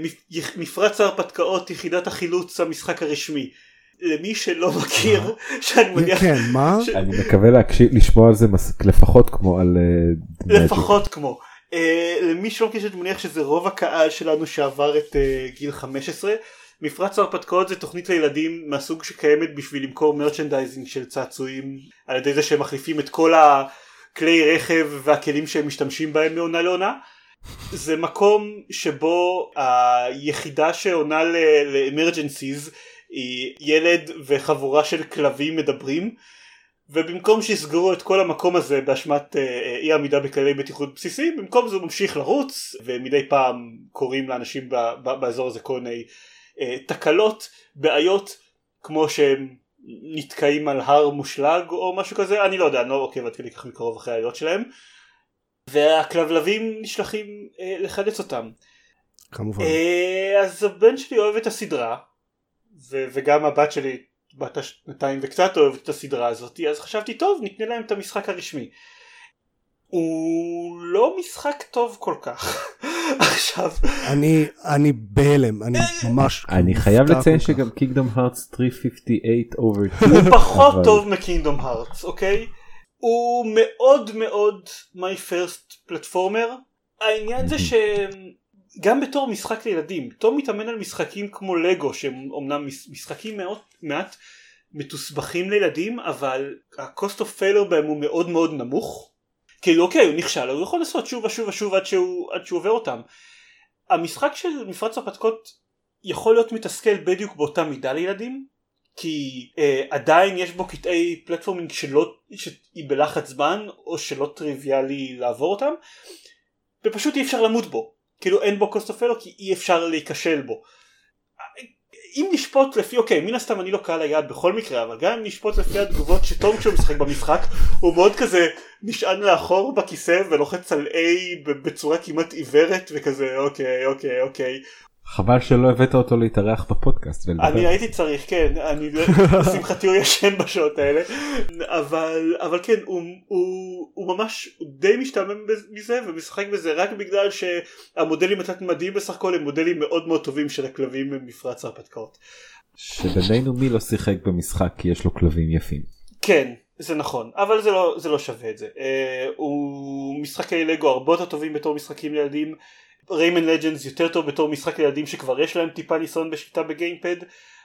מפרץ ההרפתקאות יחידת החילוץ המשחק הרשמי למי שלא מכיר שאני מניח כן, מה? אני מקווה להקשיב לשמוע על זה לפחות כמו על אה. לפחות כמו. Uh, למי שלא מכיר שאני מניח שזה רוב הקהל שלנו שעבר את uh, גיל 15 מפרץ ההרפתקאות זה תוכנית לילדים מהסוג שקיימת בשביל למכור merchandising של צעצועים על ידי זה שהם מחליפים את כל הכלי רכב והכלים שהם משתמשים בהם מעונה לעונה. זה מקום שבו היחידה שעונה ל emergencies היא ילד וחבורה של כלבים מדברים ובמקום שיסגרו את כל המקום הזה באשמת אה, אה, אי עמידה בכללי בטיחות בסיסיים במקום זה הוא ממשיך לרוץ ומדי פעם קורים לאנשים באזור הזה כל מיני אה, תקלות בעיות כמו שהם נתקעים על הר מושלג או משהו כזה אני לא יודע אני לא עוקב עד כדי כך מקרוב אחרי העיות שלהם והכלבלבים נשלחים אה, לחלץ אותם כמובן. אה, אז הבן שלי אוהב את הסדרה ו- וגם הבת שלי בת השנתיים וקצת אוהבת את הסדרה הזאת אז חשבתי טוב נקנה להם את המשחק הרשמי. הוא לא משחק טוב כל כך. עכשיו אני, אני בהלם, אני ממש אני חייב לציין. שגם קינגדום הארטס 358 over 2 הוא פחות טוב מקינדום הארטס אוקיי? הוא מאוד מאוד my first פלטפורמר העניין זה שגם בתור משחק לילדים תום מתאמן על משחקים כמו לגו שהם אומנם מש- משחקים מאוד מעט מתוסבכים לילדים אבל ה-cost of failure בהם הוא מאוד מאוד נמוך. כאילו אוקיי הוא נכשל הוא יכול לעשות שוב ושוב ושוב עד שהוא, עד שהוא עובר אותם. המשחק של מפרץ הרפתקות יכול להיות מתסכל בדיוק באותה מידה לילדים כי אה, עדיין יש בו קטעי פלטפורמינג שלא שהיא בלחץ זמן או שלא טריוויאלי לעבור אותם ופשוט אי אפשר למות בו כאילו אין בו קוסט אוף כי אי אפשר להיכשל בו. אם נשפוט לפי אוקיי מן הסתם אני לא קהל היעד בכל מקרה אבל גם אם נשפוט לפי התגובות שטוב כשהוא משחק במשחק הוא מאוד כזה נשען לאחור בכיסא ולוחץ על A בצורה כמעט עיוורת וכזה אוקיי אוקיי אוקיי חבל שלא הבאת אותו להתארח בפודקאסט. אני הייתי צריך כן אני לשמחתי הוא ישן בשעות האלה אבל אבל כן הוא, הוא, הוא ממש די משתעמם מזה ומשחק בזה רק בגלל שהמודלים התת מדהים בסך הכל הם מודלים מאוד מאוד טובים של הכלבים במפרץ ההרפתקאות. שבינינו מי לא שיחק במשחק כי יש לו כלבים יפים. כן זה נכון אבל זה לא זה לא שווה את זה uh, הוא משחקי לגו הרבה יותר טובים בתור משחקים לילדים. ריימן לג'נדס יותר טוב בתור משחק לילדים שכבר יש להם טיפה ניסיון בשליטה בגיימפד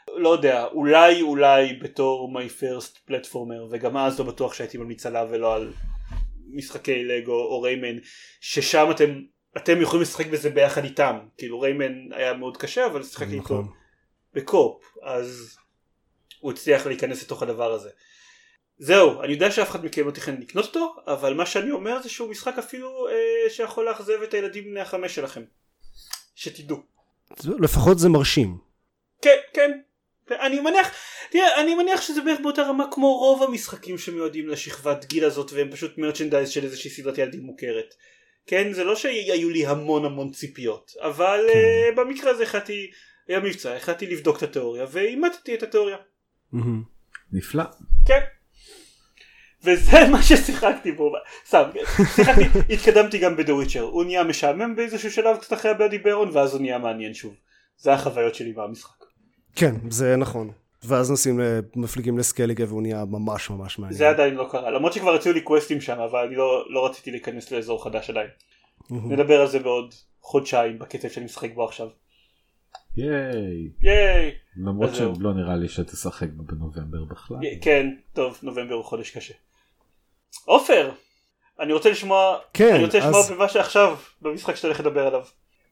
לא יודע אולי אולי בתור מי פרסט פלטפורמר וגם אז לא בטוח שהייתי ממליץ עליו ולא על משחקי לגו או ריימן ששם אתם אתם יכולים לשחק בזה ביחד איתם כאילו ריימן היה מאוד קשה אבל לשחק איתו נכון. בקופ אז הוא הצליח להיכנס לתוך הדבר הזה. זהו, אני יודע שאף אחד מכם לא תכנן לקנות אותו, אבל מה שאני אומר זה שהוא משחק אפילו אה, שיכול לאכזב את הילדים בני החמש שלכם. שתדעו. לפחות זה מרשים. כן, כן. אני מניח, תראה, אני מניח שזה בערך באותה רמה כמו רוב המשחקים שמיועדים לשכבת גיל הזאת והם פשוט מרצ'נדייז של איזושהי סדרת ילדים מוכרת. כן, זה לא שהיו לי המון המון ציפיות, אבל כן. uh, במקרה הזה החלטתי, היה מבצע, החלטתי לבדוק את התיאוריה ואימתתי את התיאוריה. נפלא. כן. וזה מה ששיחקתי בו, סתם, שיחקתי, התקדמתי גם בדוויצ'ר, הוא נהיה משעמם באיזשהו שלב קצת אחרי הבאדי ברון ואז הוא נהיה מעניין שוב, זה החוויות שלי מהמשחק. כן, זה נכון, ואז נוסעים, מפליגים לסקליגה והוא נהיה ממש ממש מעניין. זה עדיין לא קרה, למרות שכבר הציעו לי קווסטים שם, אבל אני לא, לא רציתי להיכנס לאזור חדש עדיין. נדבר על זה בעוד חודשיים בקצב שאני משחק בו עכשיו. ייי. ייי. למרות שלא נראה לי שתשחק בנובמבר בכלל. כן, טוב, נובמבר הוא חודש קשה. עופר, אני רוצה לשמוע, כן, אני רוצה לשמוע אז... במה שעכשיו, במשחק שאתה הולך לדבר עליו.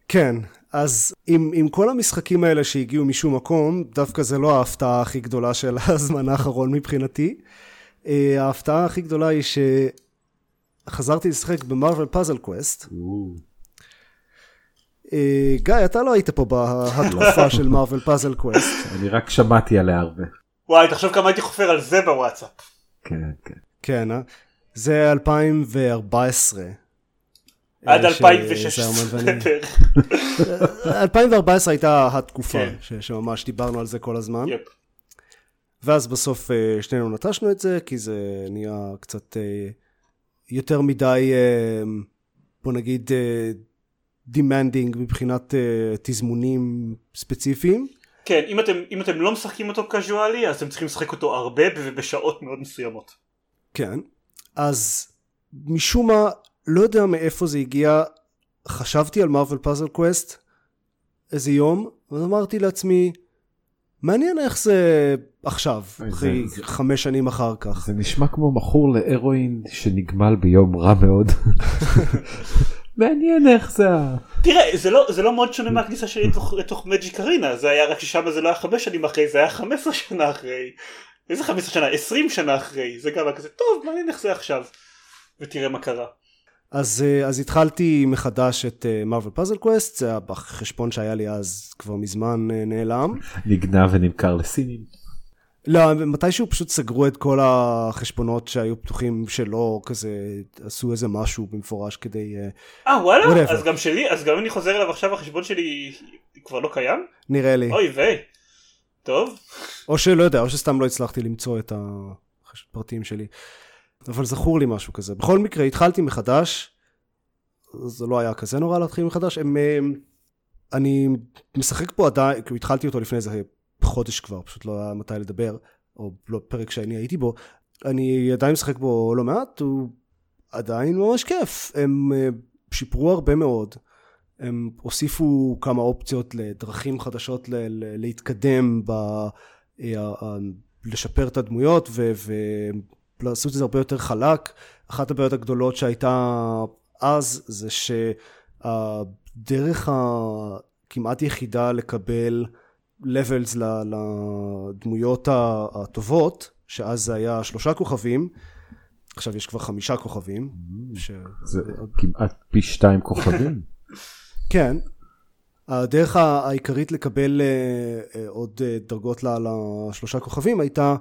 כן, אז עם, עם כל המשחקים האלה שהגיעו משום מקום, דווקא זה לא ההפתעה הכי גדולה של הזמן האחרון מבחינתי. אה, ההפתעה הכי גדולה היא שחזרתי לשחק ב Marvel Puzzle Quest. גיא, אתה לא היית פה בהתקופה של Marvel Puzzle Quest. אני רק שמעתי עליה הרבה. וואי, תחשוב כמה הייתי חופר על זה בוואטסאפ. כן, כן. כן, אה? זה 2014. עד 2016 2014 הייתה התקופה כן. שממש דיברנו על זה כל הזמן. ואז בסוף אה, שנינו נטשנו את זה, כי זה נהיה קצת אה, יותר מדי, אה, בוא נגיד, demanding מבחינת תזמונים ספציפיים. כן, אם אתם, אם אתם לא משחקים אותו קזואלי, אז אתם צריכים לשחק אותו הרבה ובשעות מאוד מסוימות. כן, אז משום מה, לא יודע מאיפה זה הגיע, חשבתי על מרוויל פאזל קווסט איזה יום, ואמרתי לעצמי, מעניין איך זה עכשיו, אחרי זה, חמש שנים אחר כך. זה נשמע כמו מכור להרואין שנגמל ביום רע מאוד. מעניין איך זה תראה זה לא זה לא מאוד שונה מהכניסה שלי לתוך, לתוך מג'יק ארינה זה היה רק ששם זה לא היה חמש שנים אחרי זה היה חמש עשרה שנה אחרי איזה 15 שנה 20 שנה אחרי זה גם היה כזה טוב מעניין איך זה עכשיו ותראה מה קרה. אז, אה, אז התחלתי מחדש את Marvel Puzzle Quest זה היה בחשבון שהיה לי אז כבר מזמן אה, נעלם. נגנב ונמכר לסינים. לא, מתישהו פשוט סגרו את כל החשבונות שהיו פתוחים שלא כזה עשו איזה משהו במפורש כדי... אה uh, וואלה? whatever. אז גם שלי, אז גם אני חוזר אליו עכשיו החשבון שלי כבר לא קיים? נראה לי. אוי ויי. טוב. או שלא יודע, או שסתם לא הצלחתי למצוא את הפרטים שלי. אבל זכור לי משהו כזה. בכל מקרה, התחלתי מחדש. זה לא היה כזה נורא להתחיל מחדש. הם, הם, אני משחק פה עדיין, כי התחלתי אותו לפני איזה חודש כבר, פשוט לא היה מתי לדבר, או לא פרק שאני הייתי בו. אני עדיין משחק בו לא מעט, הוא עדיין ממש כיף. הם אה, שיפרו הרבה מאוד. הם הוסיפו כמה אופציות לדרכים חדשות ל- ל- להתקדם, ב- לשפר את הדמויות ולעשות את זה הרבה יותר חלק. אחת הבעיות הגדולות שהייתה אז זה שהדרך הכמעט יחידה לקבל levels לדמויות הטובות, שאז זה היה שלושה כוכבים, עכשיו יש כבר חמישה כוכבים. ש... זה כמעט פי שתיים כוכבים. כן. הדרך העיקרית לקבל uh, uh, עוד uh, דרגות לשלושה כוכבים הייתה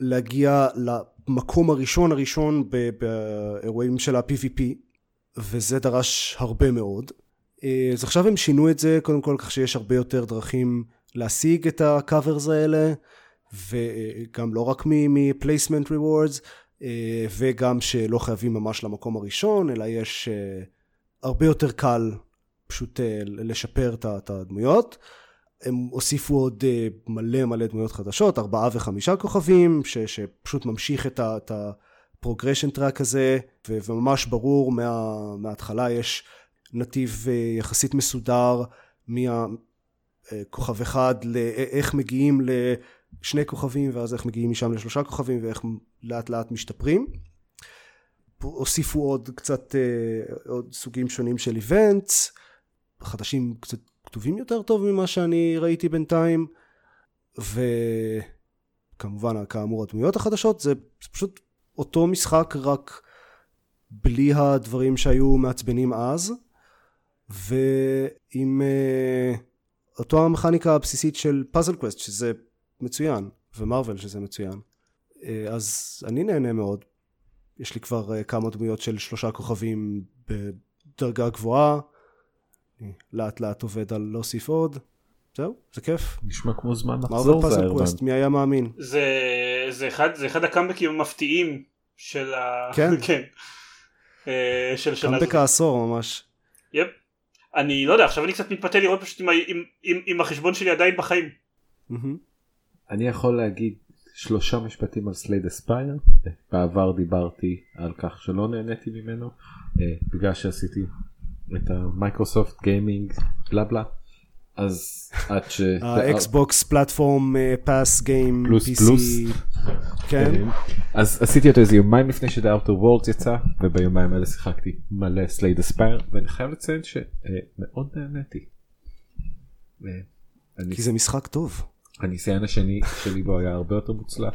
להגיע למקום הראשון הראשון באירועים של ה-PVP וזה דרש הרבה מאוד. אז עכשיו הם שינו את זה קודם כל כך שיש הרבה יותר דרכים להשיג את ה-covers האלה וגם לא רק מ-placement rewards וגם שלא חייבים ממש למקום הראשון אלא יש הרבה יותר קל פשוט אה, לשפר את הדמויות. הם הוסיפו עוד אה, מלא מלא דמויות חדשות, ארבעה וחמישה כוכבים, ש, שפשוט ממשיך את ה progression track הזה, ו, וממש ברור מה, מההתחלה יש נתיב אה, יחסית מסודר מהכוכב אחד לאיך מגיעים לשני כוכבים, ואז איך מגיעים משם לשלושה כוכבים, ואיך לאט לאט משתפרים. הוסיפו עוד קצת, עוד סוגים שונים של events. חדשים קצת כתובים יותר טוב ממה שאני ראיתי בינתיים וכמובן כאמור הדמויות החדשות זה, זה פשוט אותו משחק רק בלי הדברים שהיו מעצבנים אז ועם uh, אותו המכניקה הבסיסית של Puzzle Quest שזה מצוין ו Marvel שזה מצוין. uh, אז אני נהנה מאוד. יש לי כבר uh, כמה דמויות של שלושה כוכבים בדרגה גבוהה לאט לאט עובד על להוסיף עוד. זהו, זה כיף. נשמע כמו זמן לחזור זה קווסט, מי היה מאמין? זה, זה, אחד, זה אחד הקאמבקים המפתיעים של ה... כן. כן. אה, של שנה קאמבק העשור ממש. Yep. אני לא יודע, עכשיו אני קצת מתפתה לראות פשוט אם, אם, אם, אם החשבון שלי עדיין בחיים. אני יכול להגיד שלושה משפטים על Slay the Spire. בעבר דיברתי על כך שלא נהניתי ממנו אה, בגלל שעשיתי את המייקרוסופט gaming בלה בלה אז עד ש... האקסבוקס platform pass game plus plus כן אז עשיתי אותו איזה יומיים לפני ש The Outer Worlds יצא וביומיים האלה שיחקתי מלא Slay the Spire ואני חייב לציין שמאוד נהניתי. כי זה משחק טוב. הניסיון השני שלי בו היה הרבה יותר מוצלח.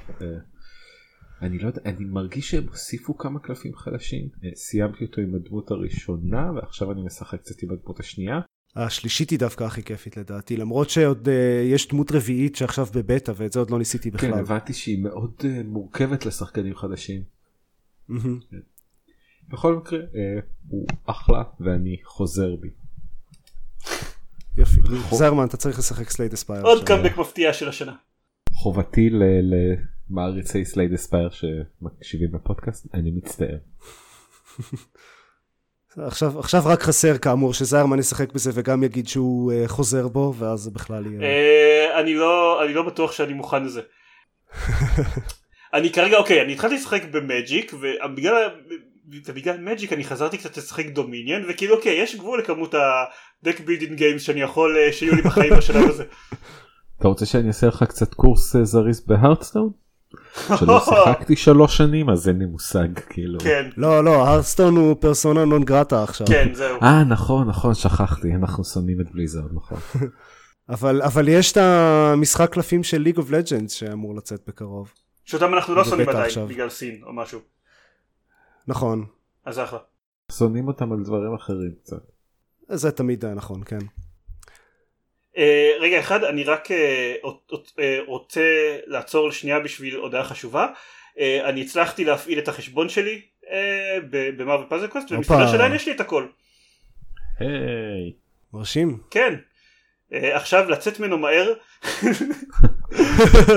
אני לא יודע, אני מרגיש שהם הוסיפו כמה קלפים חלשים. אה, סיימתי אותו עם הדמות הראשונה ועכשיו אני משחק קצת עם הדמות השנייה. השלישית היא דווקא הכי כיפית לדעתי, למרות שעוד אה, יש דמות רביעית שעכשיו בבטא ואת זה עוד לא ניסיתי בכלל. כן, הבנתי שהיא מאוד אה, מורכבת לשחקנים חדשים. Mm-hmm. בכל מקרה, אה, הוא אחלה ואני חוזר בי. יופי. זרמן, אתה צריך לשחק Slay the Spire. עוד קאמבק מפתיע של השנה. חובתי למעריצי Slay the Spire שמקשיבים לפודקאסט אני מצטער. עכשיו עכשיו רק חסר כאמור שזיירמן ישחק בזה וגם יגיד שהוא אה, חוזר בו ואז זה בכלל יהיה. אה, אני לא אני לא בטוח שאני מוכן לזה. אני כרגע אוקיי אני התחלתי לשחק ב Magic ובגלל ובגלל Magic אני חזרתי קצת לשחק Dominion וכאילו אוקיי יש גבול לכמות ה deck building games שאני יכול אה, שיהיו לי בחיים בשלב הזה. אתה רוצה שאני אעשה לך קצת קורס אה, זריז ב Hearthstone? שלא שיחקתי שלוש שנים אז אין לי מושג כאילו. כן. לא לא Hearthstone הוא פרסונה נון גרטה עכשיו. כן זהו. אה נכון נכון שכחתי אנחנו שונאים את Blizzard נכון. אבל אבל יש את המשחק קלפים של League of Legends שאמור לצאת בקרוב. שאותם אנחנו לא שונאים עדיין בגלל סין או משהו. נכון. אז אחלה. שונאים אותם על דברים אחרים קצת. זה תמיד נכון כן. אה, רגע אחד אני רק אה, אה, רוצה לעצור לשנייה בשביל הודעה חשובה אני הצלחתי להפעיל את החשבון שלי במרוויל פאזל קווסט ומסתבר שעדיין יש לי את הכל. היי. מרשים. כן. עכשיו לצאת ממנו מהר.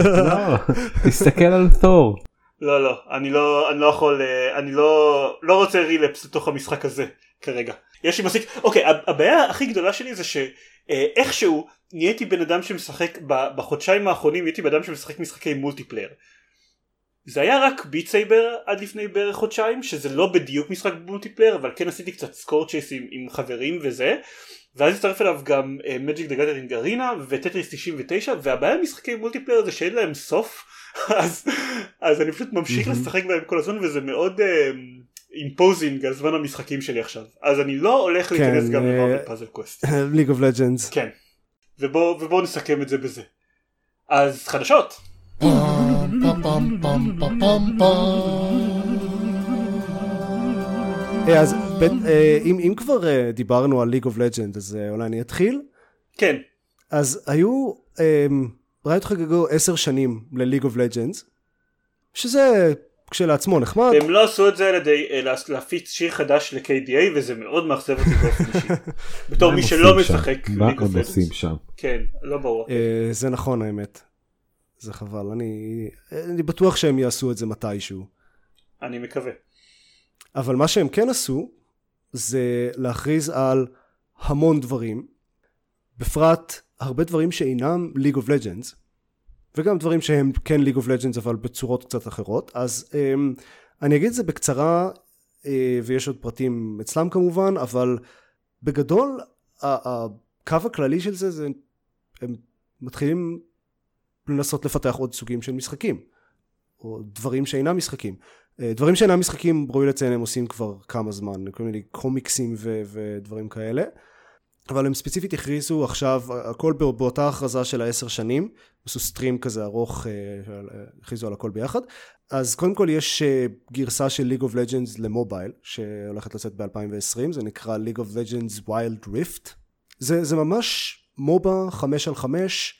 לא, תסתכל על תור. לא לא אני לא אני לא יכול אני לא לא רוצה relapse לתוך המשחק הזה כרגע יש לי מספיק אוקיי הבעיה הכי גדולה שלי זה שאיכשהו נהייתי בן אדם שמשחק בחודשיים האחרונים נהייתי בן אדם שמשחק משחקי multiplayer. זה היה רק Beat Saber עד לפני בערך חודשיים שזה לא בדיוק משחק multiplayer אבל כן עשיתי קצת score chase עם, עם חברים וזה. ואז הצטרף אליו גם Magic the Gathering Arena וטטריס 99 והבעיה במשחקי multiplayer זה שאין להם סוף. אז, אז אני פשוט ממשיך לשחק בהם כל הזמן וזה מאוד imposing על זמן המשחקים שלי עכשיו אז אני לא הולך להיכנס גם ל Marvel Puzzle Quest. League of Legends. כן. ובואו ובוא נסכם את זה בזה. אז חדשות. אז בין, אה, אם, אם כבר אה, דיברנו על League of Legend אז אה, אולי אני אתחיל. כן. אז היו, אה, ראיתי חגגו עשר שנים לליג אוף לג'נדס, שזה כשלעצמו נחמד. הם לא עשו את זה על ידי אה, לה- להפיץ שיר חדש ל-KDA וזה מאוד מאכזב אותי באופן אישי. בתור מי שלא? משחק מה League of הם Legends. עושים שם? כן, לא ברור. אה, זה נכון האמת. זה חבל, אני, אני בטוח שהם יעשו את זה מתישהו. אני מקווה. אבל מה שהם כן עשו, זה להכריז על המון דברים, בפרט הרבה דברים שאינם League of Legends, וגם דברים שהם כן League of Legends אבל בצורות קצת אחרות, אז um, אני אגיד את זה בקצרה, uh, ויש עוד פרטים אצלם כמובן, אבל בגדול, הקו הכללי של זה, זה הם מתחילים לנסות לפתח עוד סוגים של משחקים, או דברים שאינם משחקים. אה, דברים שאינם משחקים ראוי לציין הם עושים כבר כמה זמן כל מיני קומיקסים ו- ודברים כאלה אבל הם ספציפית הכריזו עכשיו הכל בא- באותה הכרזה של העשר שנים עשו סטרים כזה ארוך אה, אה, הכריזו על הכל ביחד. אז קודם כל יש אה, גרסה של League of Legends למובייל שהולכת לצאת ב-2020 זה נקרא League of Legends Wild Rift. זה, זה ממש מובה חמש על חמש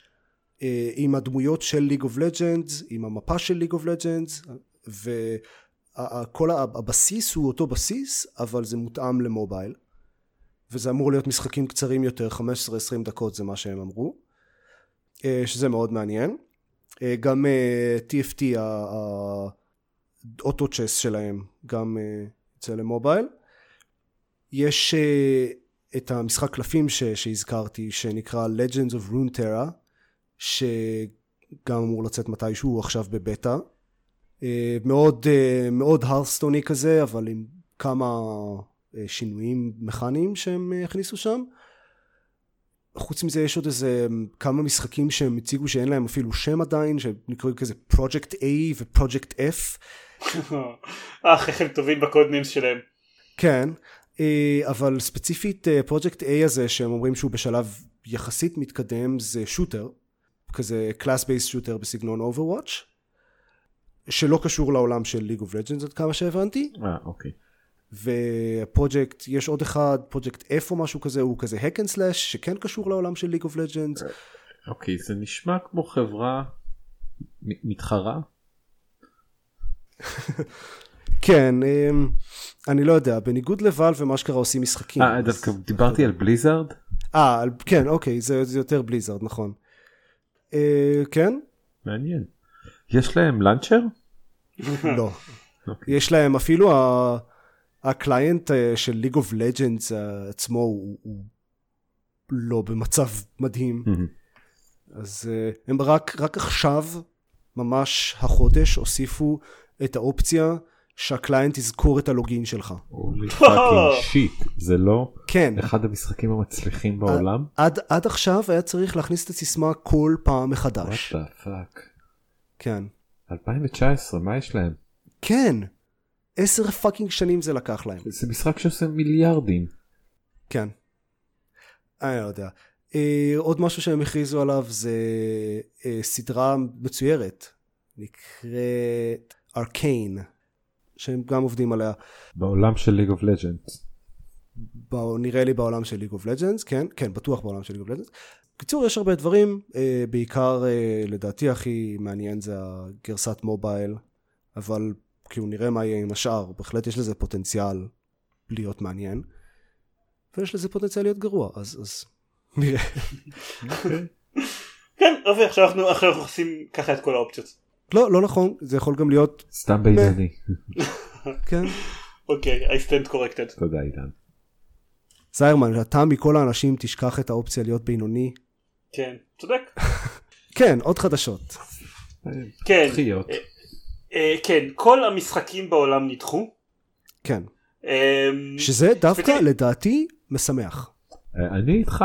עם הדמויות של League of Legends עם המפה של League of Legends וכל הבסיס הוא אותו בסיס אבל זה מותאם למובייל וזה אמור להיות משחקים קצרים יותר 15-20 דקות זה מה שהם אמרו אה, שזה מאוד מעניין. אה, גם אה, TFT האוטו צ'ס שלהם גם יוצא למובייל. יש את המשחק קלפים שהזכרתי שנקרא Legends of Runeterra שגם אמור לצאת מתישהו הוא עכשיו בבטא. מאוד מאוד הרסטוני כזה אבל עם כמה שינויים מכניים שהם אה, הכניסו שם חוץ מזה יש עוד איזה כמה משחקים שהם הציגו שאין להם אפילו שם עדיין שנקראים כזה Project A ו-Project F אך איך הם טובים בקוד שלהם. כן אה, אבל ספציפית פרויקט A הזה שהם אומרים שהוא בשלב יחסית מתקדם זה shooter כזה class based shooter בסגנון Overwatch שלא קשור לעולם של League of Legends עד כמה שהבנתי אה, אוקיי. ופרויקט יש עוד אחד פרויקט F או משהו כזה הוא כזה hack and slash שכן קשור לעולם של League of Legends אוקיי, זה נשמע כמו חברה מתחרה? כן אמ, אני לא יודע בניגוד לוואל ומה שקרה עושים משחקים אה, אז- דווקא דיברתי על בליזארד? אה כן אוקיי זה, זה יותר בליזרד נכון אה, כן מעניין. יש להם launcher? לא אוקיי. יש להם אפילו ה- ה client אה, של League of Legends אה, עצמו הוא, הוא לא במצב מדהים מהמם. אז אה, הם רק, רק עכשיו ממש החודש הוסיפו את האופציה שה client יזכור את ה login שלך holy fucking shit. זה לא כן אחד המשחקים המצליחים בעולם? עד, עד עכשיו היה צריך להכניס את הסיסמה כל פעם מחדש what the fuck. כן 2019 מה יש להם? כן עשר fucking שנים זה לקח להם זה משחק שעושה מיליארדים. כן. אני לא יודע. אה, עוד משהו שהם הכריזו עליו זה אה, סדרה מצוירת. נקראת Arcane. שהם גם עובדים עליה. בעולם של League of Legends. בא- נראה לי בעולם של League of Legends, כן, כן, בטוח בעולם של League of Legends. בקיצור, יש הרבה דברים, אה, בעיקר אה, לדעתי הכי מעניין זה הגרסת mobile, אבל כאילו נראה מה יהיה עם השאר, בהחלט יש לזה פוטנציאל להיות מעניין, ויש לזה פוטנציאל להיות גרוע, אז, אז נראה. כן, יופי, עכשיו אנחנו עושים ככה את כל האופציות. לא, לא נכון, זה יכול גם להיות, סתם בינוני. כן. אוקיי, I stand corrected. תודה עידן. זיירמן, אתה מכל האנשים תשכח את האופציה להיות בינוני. כן, צודק. כן, עוד חדשות. כן, דחיות. אה, אה, כן, כל המשחקים בעולם נדחו. כן. אמ, שזה דווקא לדעתי משמח. אה, אני איתך.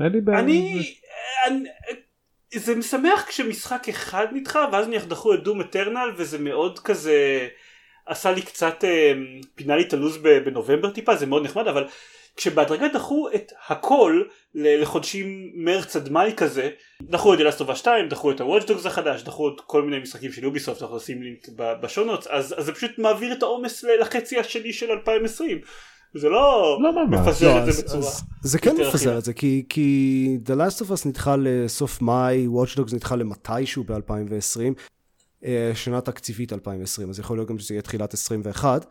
אין לי בעיה. אני, אני, זה משמח כשמשחק אחד נדחה ואז נניח דחו את דום אטרנל וזה מאוד כזה עשה לי קצת אה, פינה לי את הלו"ז ב- בנובמבר טיפה זה מאוד נחמד אבל כשבהדרגה דחו את הכל לחודשים מרץ עד מאי כזה דחו את אלסטובה 2 דחו את הוואג'דוגס החדש דחו את כל מיני משחקים של יוביסופט אנחנו עושים לינק בשונות אז, אז זה פשוט מעביר את העומס לחצי השני של 2020 זה לא, לא מפזר לא, את אז, זה בצורה אז, זה כן מפזר. את זה, כי, כי The Last of Us נדחה לסוף מאי, Watch Dogs נדחה למתישהו ב-2020, אה, שנה תקציבית 2020, אז יכול להיות גם שזה יהיה תחילת 21.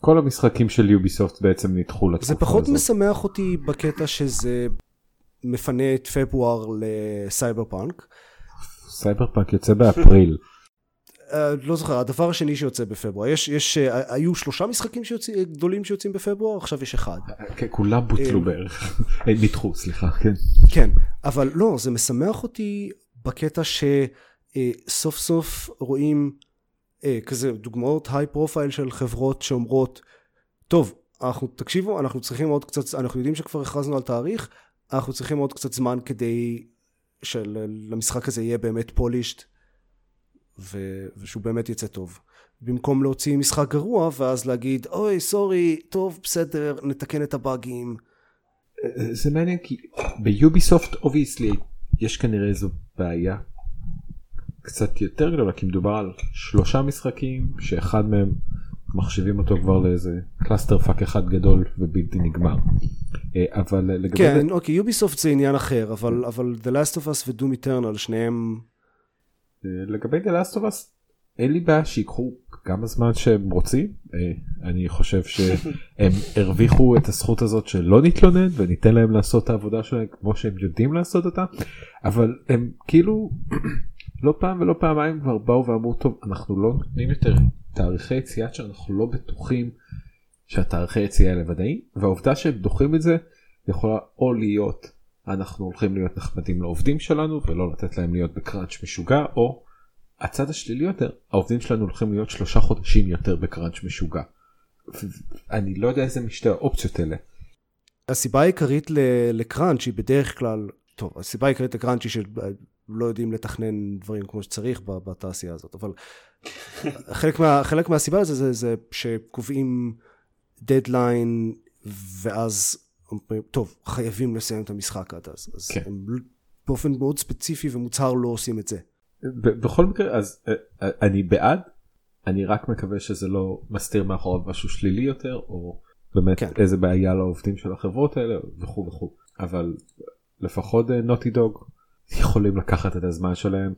כל המשחקים של Ubisoft בעצם נדחו לתקופה זה פחות הזאת. משמח אותי בקטע שזה מפנה את פברואר ל Cyberpunk. Cyberpunk יוצא באפריל. אה, לא זוכר, הדבר השני שיוצא בפברואר, יש, יש, אה, היו שלושה משחקים שיוצא, גדולים שיוצאים בפברואר, עכשיו יש אחד. כן, כולם בוטלו אה, בערך. אה, נדחו סליחה כן. כן, אבל לא, זה משמח אותי בקטע שסוף סוף רואים אה, כזה דוגמאות high profile של חברות שאומרות, טוב, אנחנו, תקשיבו, אנחנו צריכים עוד קצת, אנחנו יודעים שכבר הכרזנו על תאריך, אנחנו צריכים עוד קצת זמן כדי שלמשחק הזה יהיה באמת polished, ו, ושהוא באמת יצא טוב. במקום להוציא משחק גרוע, ואז להגיד, אוי, sorry, טוב, בסדר, נתקן את הבאגים. זה מעניין כי ב Ubisoft obviously יש כנראה איזו בעיה קצת יותר גדולה כי מדובר על שלושה משחקים שאחד מהם מחשיבים אותו כבר לאיזה clusterfuck אחד גדול ובלתי נגמר. אה, אבל לגבי כן, אוקיי, Ubisoft זה עניין אחר, אבל, אבל The Last of Us ו-Doom Eternal, שניהם... אה, לגבי The Last of Us אין לי בעיה שיקחו כמה זמן שהם רוצים אה, אני חושב שהם הרוויחו את הזכות הזאת שלא נתלונן וניתן להם לעשות את העבודה שלהם כמו שהם יודעים לעשות אותה אבל הם כאילו לא פעם ולא פעמיים כבר באו ואמרו טוב אנחנו לא נותנים יותר תאריכי יציאה שאנחנו לא בטוחים שהתאריכי יציאה האלה ודאיים והעובדה שהם דוחים את זה יכולה או להיות אנחנו הולכים להיות נחמדים לעובדים שלנו ולא לתת להם להיות בקראנץ' משוגע או הצד השלילי יותר העובדים שלנו הולכים להיות שלושה חודשים יותר בקראנץ' משוגע. אני לא יודע איזה משתי האופציות האלה. הסיבה העיקרית לקראנץ' היא בדרך כלל, טוב, הסיבה העיקרית לקראנץ' היא שלא יודעים לתכנן דברים כמו שצריך בתעשייה הזאת, אבל חלק, מה, חלק מהסיבה לזה זה, זה שקובעים דדליין ואז אומרים, טוב, חייבים לסיים את המשחק עד אז. אז כן. הם באופן מאוד ספציפי ומוצהר לא עושים את זה. בכל מקרה אז אה, אה, אני בעד אני רק מקווה שזה לא מסתיר מאחוריו משהו שלילי יותר או באמת כן. איזה בעיה לעובדים של החברות האלה וכו' וכו' אבל לפחות נוטי דוג יכולים לקחת את הזמן שלהם.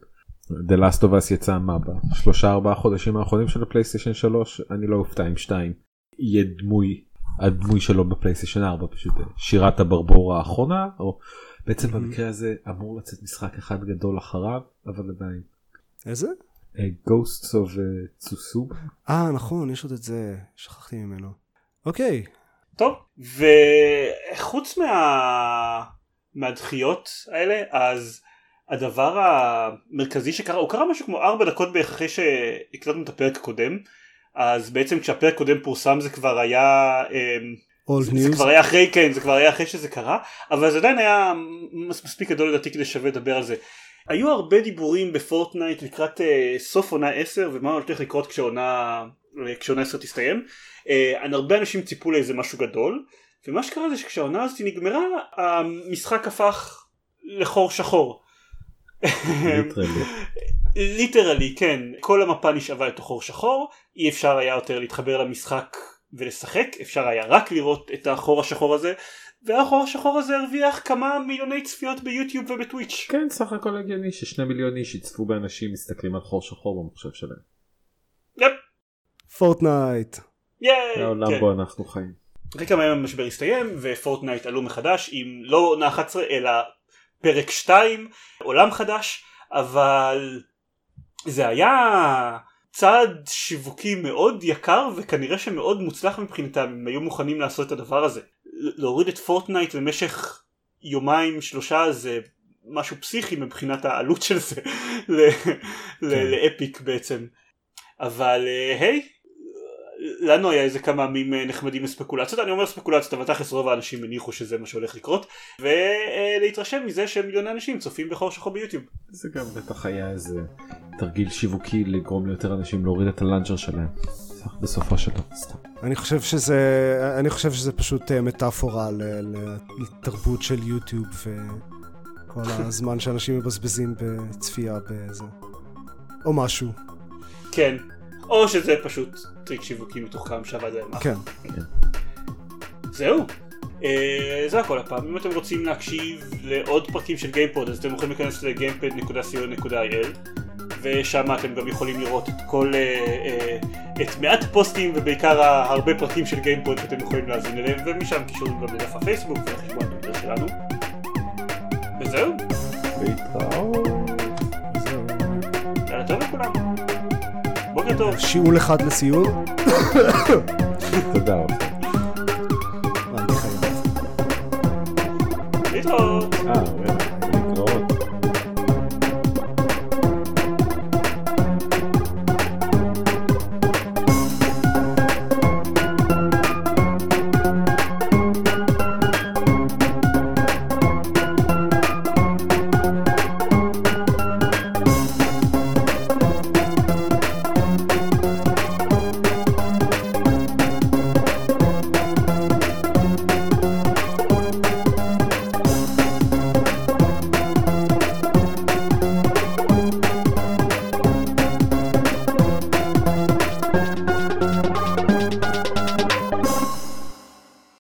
The Last of Us יצא מה בשלושה ארבעה חודשים האחרונים של הפלייסטיישן 3 אני לא אופתע עם 2 יהיה דמוי הדמוי שלו בפלייסטיישן 4 פשוט אה, שירת הברבור האחרונה או בעצם במקרה הזה אמור לצאת משחק אחד גדול אחריו אבל עדיין. איזה? אה, Ghosts of צוסובה. אה, נכון, יש עוד את זה, שכחתי ממנו. אוקיי, טוב, וחוץ מה... מהדחיות האלה, אז הדבר המרכזי שקרה, הוא קרה משהו כמו ארבע דקות בערך אחרי שהקלטנו את הפרק הקודם, אז בעצם כשהפרק הקודם פורסם זה כבר היה... אמ, זה, זה. כבר היה אחרי, כן, זה כבר היה אחרי שזה קרה, אבל זה עדיין היה מס, מספיק גדול לדעתי כדי שווה לדבר על זה. היו הרבה דיבורים בפורטנייט לקראת אה, סוף עונה 10 ומה הולך לקרות כשעונה, כשעונה 10 תסתיים. אה, הרבה אנשים ציפו לאיזה משהו גדול, ומה שקרה זה שכשהעונה הזאת נגמרה, המשחק הפך לחור שחור. literally. כן כל המפה נשאבה לתוך חור שחור אי אפשר היה יותר להתחבר למשחק ולשחק אפשר היה רק לראות את החור השחור הזה והחור השחור הזה הרוויח כמה מיליוני צפיות ביוטיוב ובטוויץ' כן סך הכל הגיוני ששני מיליון איש יצפו באנשים מסתכלים על חור שחור במחשב שלהם. yep פורטנייט. yay זה העולם כן. בו אנחנו חיים. אחרי כמה ימים המשבר הסתיים ופורטנייט עלו מחדש עם לא עונה 11 אלא פרק 2 עולם חדש אבל זה היה צעד שיווקי מאוד יקר וכנראה שמאוד מוצלח מבחינתם הם היו מוכנים לעשות את הדבר הזה. להוריד את פורטנייט למשך יומיים שלושה זה משהו פסיכי מבחינת העלות של זה ל- לאפיק בעצם. אבל אה, היי לנו היה איזה כמה ימים אה, נחמדים לספקולציות אני אומר ספקולציות אבל תכלס רוב האנשים הניחו שזה מה שהולך לקרות ולהתרשם מזה שמיליוני אנשים צופים בחור שחור ביוטיוב זה גם בטח היה איזה תרגיל שיווקי לגרום ליותר אנשים להוריד את ה launcher שלהם. בסופו של דבר. אני חושב שזה, אני חושב שזה פשוט אה, מטאפורה ל- לתרבות של יוטיוב וכל הזמן שאנשים מבזבזים בצפייה בזה. או משהו. כן. או שזה פשוט טריק שיווקי מתוחכם שעבד להם. כן. זהו. אה, זה הכל הפעם. אם אתם רוצים להקשיב לעוד פרקים של גיימפוד אז אתם יכולים להיכנס ל gamepod.co.il ושם אתם גם יכולים לראות את כל, אה, אה, את מעט הפוסטים ובעיקר הרבה פרקים של גיימפוד שאתם יכולים להאזין אליהם ומשם קישורים גם לדף הפייסבוק ולחשבון הטוויטר שלנו. וזהו. להתראות. טוב. שיעול אחד לסיום. תודה